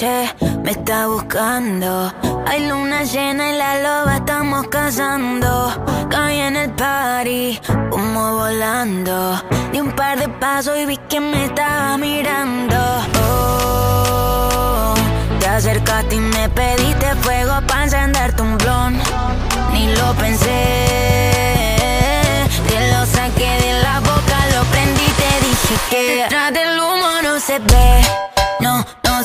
Me está buscando. Hay luna llena y la loba estamos cazando. Caí en el party, humo volando. Di un par de pasos y vi que me estaba mirando. Oh, te acercaste y me pediste fuego para encenderte un blon. Ni lo pensé, te lo saqué de la boca, lo prendí te dije que detrás del humo no se ve,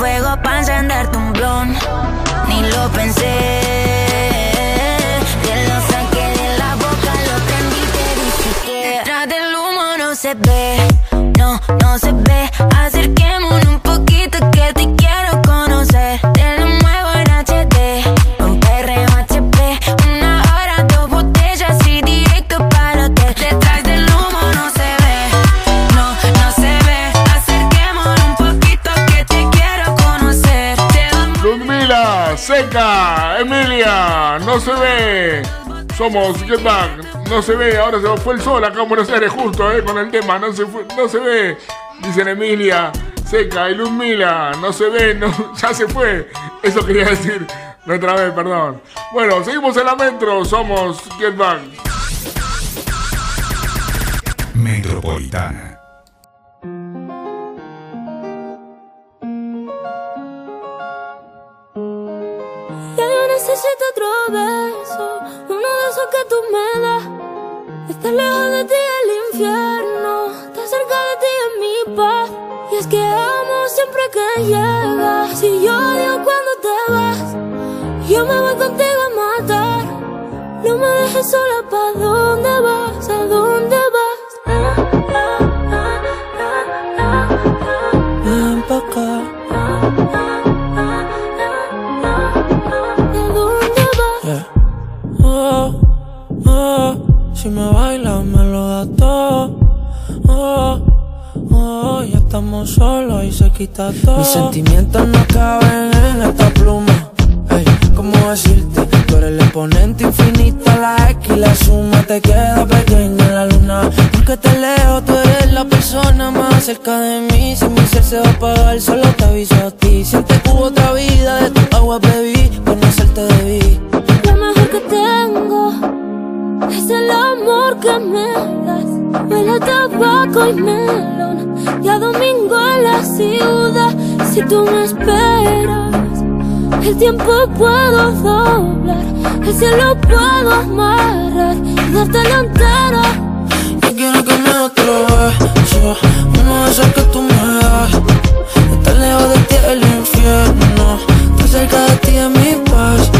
fuego para encenderte un blon. Ni lo pensé. Te lo saqué de la boca, lo prendí y te dije que detrás del humo no se ve, no, no se ve. Somos Get Back, no se ve. Ahora se nos fue el sol acá en Buenos Aires justo, eh, con el tema. No se, fue- no se ve. Dicen Emilia, Seca y Ludmila, no se ve, no, ya se fue. Eso quería decir otra vez, perdón. Bueno, seguimos en la metro. Somos Get Back. Metropolitana. Ya yo necesito otro beso, que tú me das. Estar lejos de ti el infierno, estar cerca de ti es mi paz. Y es que amo siempre que llegas. Si yo odio cuando te vas, yo me voy contigo a matar. No me dejes sola, ¿pa' dónde vas? Si me bailas me lo das todo. Oh, oh, ya estamos solos y se quita todo. Mis sentimientos no caben en esta pluma. Ey, ¿cómo decirte? Tú eres el exponente infinito, la X y la suma te queda pequeña en la luna. Porque te leo, tú eres la persona más cerca de mí. Si mi ser se va a apagar, solo te aviso a ti. Siente que hubo otra vida, de tu agua bebí, conocerte debí. Lo mejor que tengo es el amor que me das. Huele a tabaco y melón. Y a domingo en la ciudad. Si tú me esperas, el tiempo puedo doblar. El cielo puedo amarrar y dártelo entero. Yo quiero que me otro beso Uno de esos que tú me das Estar lejos de ti el infierno Estar cerca de ti es mi paz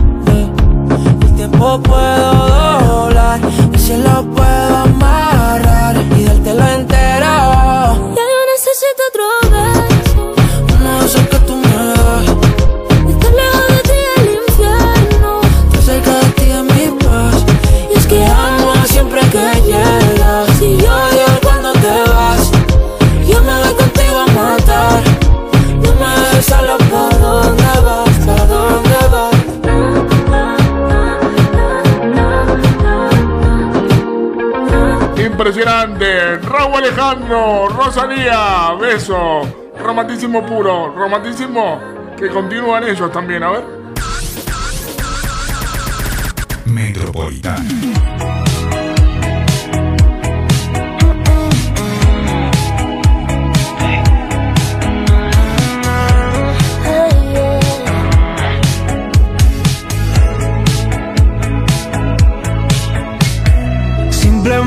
Tiempo puedo doblar El cielo puedo amarrar Y dártelo entero. Ya yo necesito otro Alejandro, Rosalía, beso. Romantísimo puro, romantísimo que continúan ellos también, a ver. Metropolitana.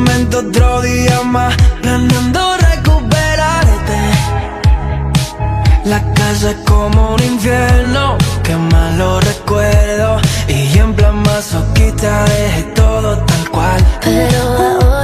Simplemente otro día más planeando recuperarte. La casa es como un infierno Que malo recuerdo Y en plan masoquista dejé todo tal cual. Pero ahora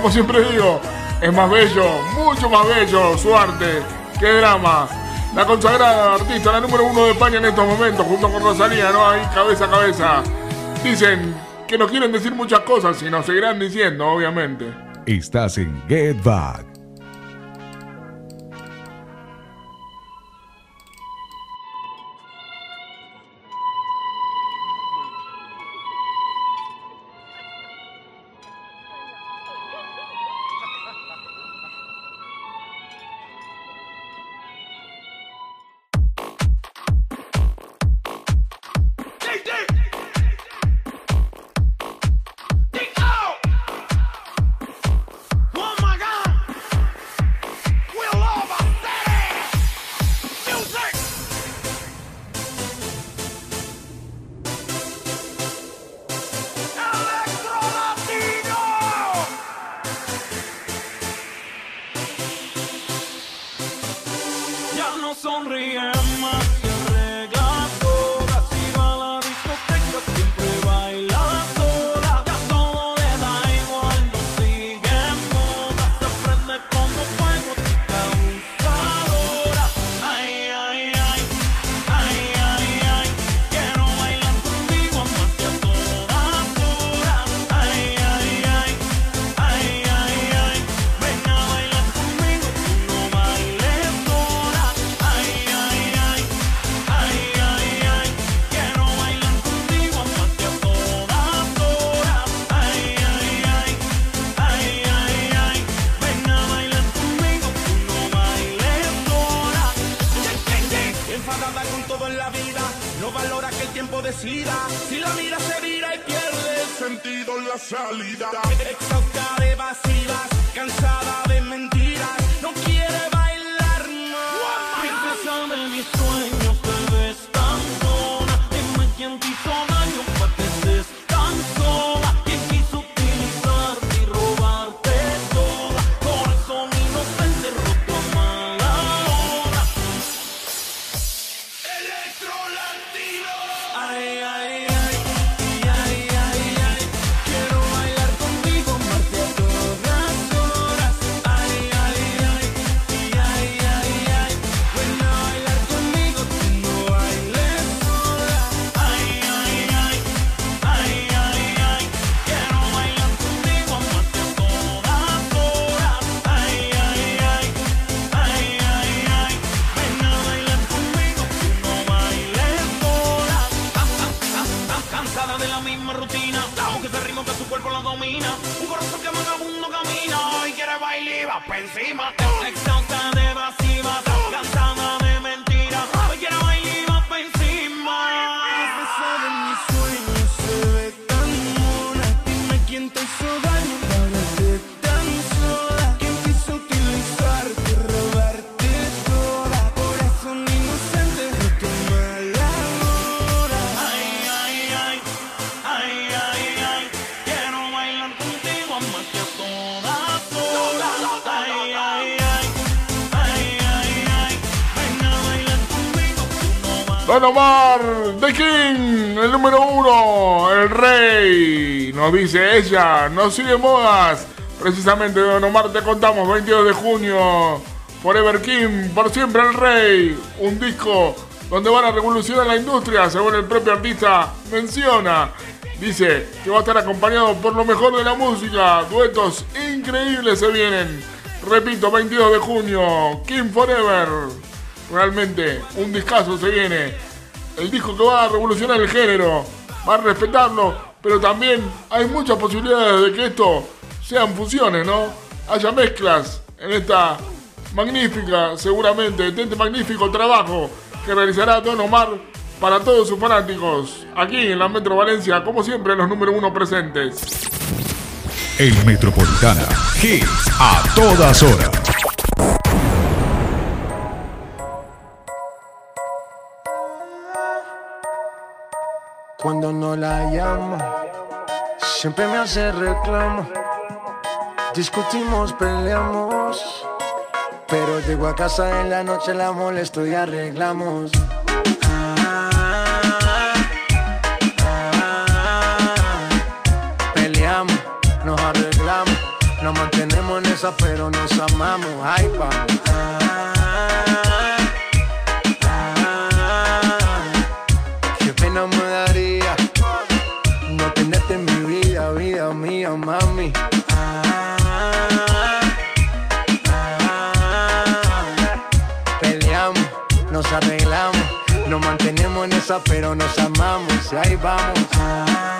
como siempre digo, es más bello, mucho más bello su arte. ¡Qué drama! La consagrada artista, la número uno de España en estos momentos, junto con Rosalía, ¿no? Ahí cabeza a cabeza. Dicen que nos quieren decir muchas cosas y nos seguirán diciendo, obviamente. Estás en Get Back. Nos dice ella, no sigue modas. Precisamente, Don Omar, te contamos, 22 de junio, Forever King, por siempre el rey. Un disco donde van a revolucionar la industria, según el propio artista menciona. Dice que va a estar acompañado por lo mejor de la música. Duetos increíbles se vienen. Repito, 22 de junio, King Forever. Realmente, un discazo se viene. El disco que va a revolucionar el género. Va a respetarlo pero también hay muchas posibilidades de que esto sean fusiones, ¿no? Haya mezclas en esta magnífica, seguramente, este magnífico trabajo que realizará Don Omar para todos sus fanáticos, aquí en la Metro Valencia, como siempre, los número uno presentes. El Metropolitana, hits a todas horas. La llamo. Siempre me hace reclamo. Discutimos, peleamos. Pero llego a casa en la noche, la molesto y arreglamos. Peleamos, nos arreglamos. Nos mantenemos en esa, pero nos amamos. Ay, vamos. Pero nos amamos. Y ahí vamos. Qué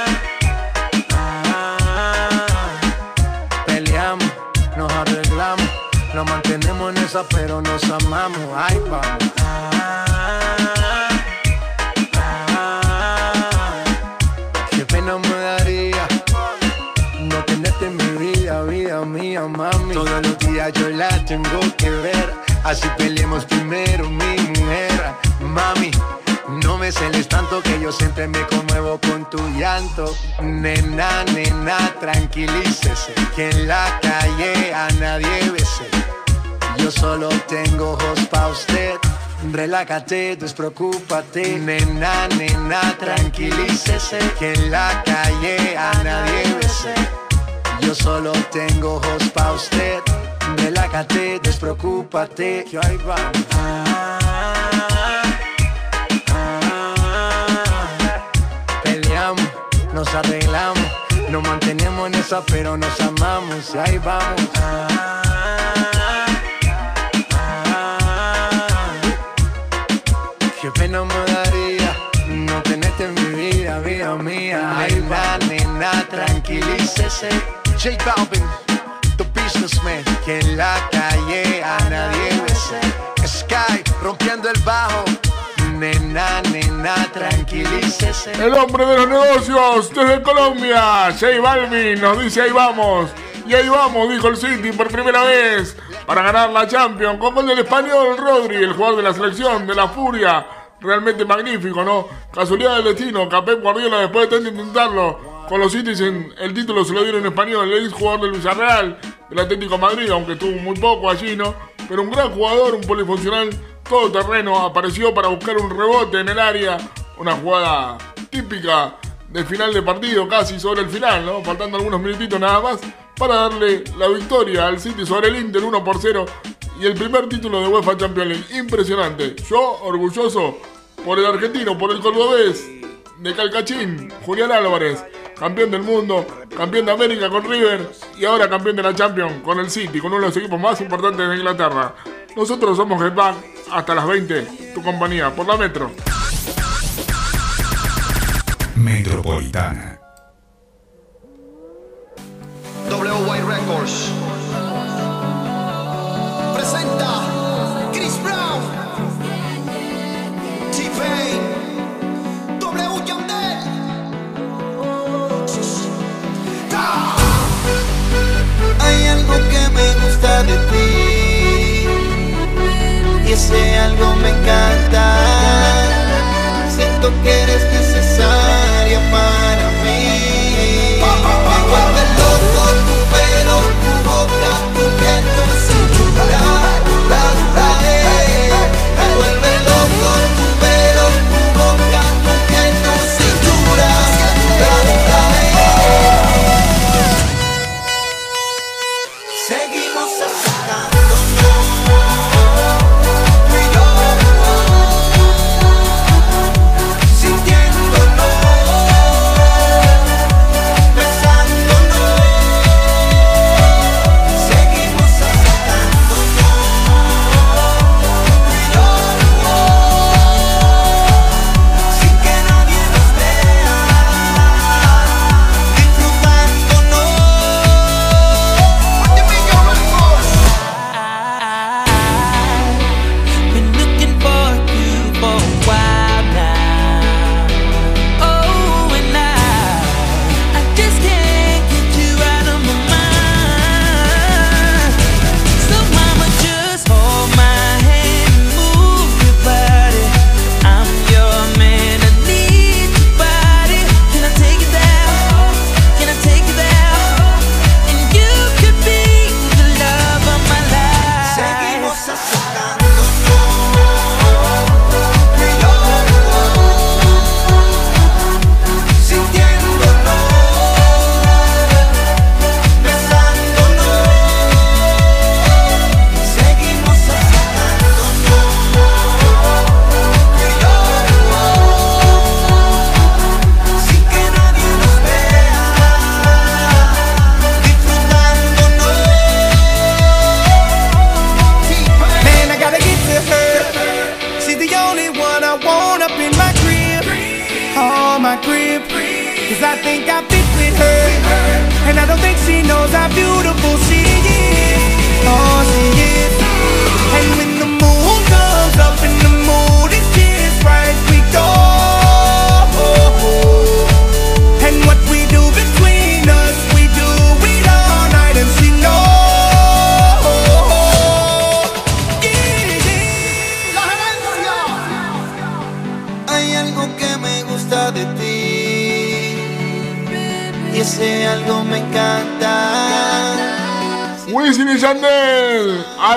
nos mantenemos en esa, pero nos amamos. Ay, vamos. Qué pena me daría no tenerte en mi vida, vida mía, mami. Todos los días yo la tengo que ver, así peleemos primero, mi mujer, mami. Me celes que yo siempre me conmuevo con tu llanto. Nena, nena, tranquilícese, que en la calle a nadie bese. Yo solo tengo ojos pa' usted. Relájate, despreocúpate, nena, nena, tranquilícese, que en la calle a nadie bese. Yo solo tengo ojos pa' usted. Relájate, despreocúpate. Peleamos, nos arreglamos, nos mantenemos en esa, pero nos amamos y ahí vamos. Qué pena me daría no tenerte en mi vida, vida mía. Ay, va, nena, tranquilícese. J Balvin, the businessman, que en la calle a nadie bese. Sky, rompiendo el bajo. Nena, tranquilícese. El hombre de los negocios desde Colombia, J Balvin, nos dice ahí vamos. Y ahí vamos, dijo el City por primera vez para ganar la Champions. Con gol del español Rodri, el jugador de la selección de la Furia. Realmente magnífico, ¿no? Casualidad del destino, Pep Guardiola después de tanto intentarlo con los Citizen, el título se lo dieron en español. El ex jugador del Villarreal, del Atlético Madrid, aunque estuvo muy poco allí, ¿no? Pero un gran jugador, un polifuncional todoterreno. Apareció para buscar un rebote en el área. Una jugada típica de final de partido, casi sobre el final, ¿no? Faltando algunos minutitos nada más para darle la victoria al City sobre el Inter 1 por 0 y el primer título de UEFA Champions League. Impresionante. Yo orgulloso por el argentino, por el cordobés de Calcachín, Julián Álvarez, campeón del mundo, campeón de América con River y ahora campeón de la Champions con el City, con uno de los equipos más importantes de Inglaterra. Nosotros somos Back hasta las 20, tu compañía, por la metro. Metropolitana. WY Records presenta Chris Brown, T-Pain, W Yandel. Hay algo que me gusta de ti ese algo me encanta. Siento que eres necesaria para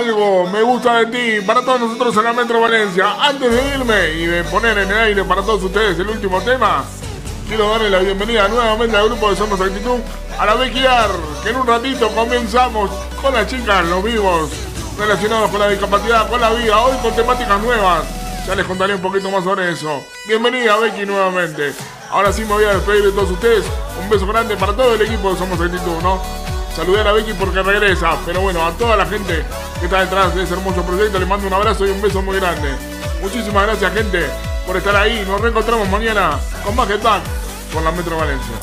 algo me gusta de ti para todos nosotros en la Metro Valencia. Antes de irme y de poner en el aire para todos ustedes el último tema, quiero darle la bienvenida nuevamente al grupo de Somos Actitud, a la Bequiar, que en un ratito comenzamos con las chicas, los vivos, relacionados con la discapacidad, con la vida, hoy con temáticas nuevas. Ya les contaré un poquito más sobre eso. Bienvenida Becky nuevamente. Ahora sí me voy a despedir de todos ustedes. Un beso grande para todo el equipo de Somos Actitud, ¿no? Saludé a Becky porque regresa, pero bueno, a toda la gente que está detrás de ese hermoso proyecto les mando un abrazo y un beso muy grande. Muchísimas gracias, gente, por estar ahí. Nos reencontramos mañana con más Back con la Metro Valencia.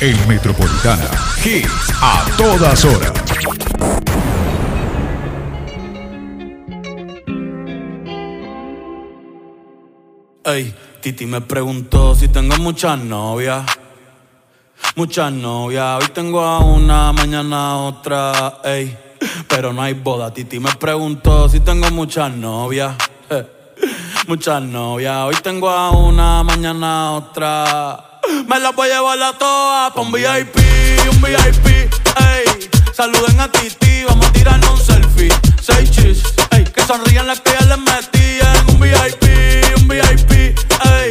El Metropolitana. Hits a todas horas. Ey, Titi me preguntó si tengo muchas novias. Muchas novias, hoy tengo a una, mañana a otra, ey. Pero no hay boda, Titi me preguntó si tengo muchas novias. eh. Muchas novias, hoy tengo a una, mañana a otra. Me las voy a llevar a todas pa' un VIP, un VIP, ey. Saluden a Titi, vamos a tirarnos un selfie. Seis chis, ey. Que sonrían las que ya les metí en un VIP, un VIP, ey.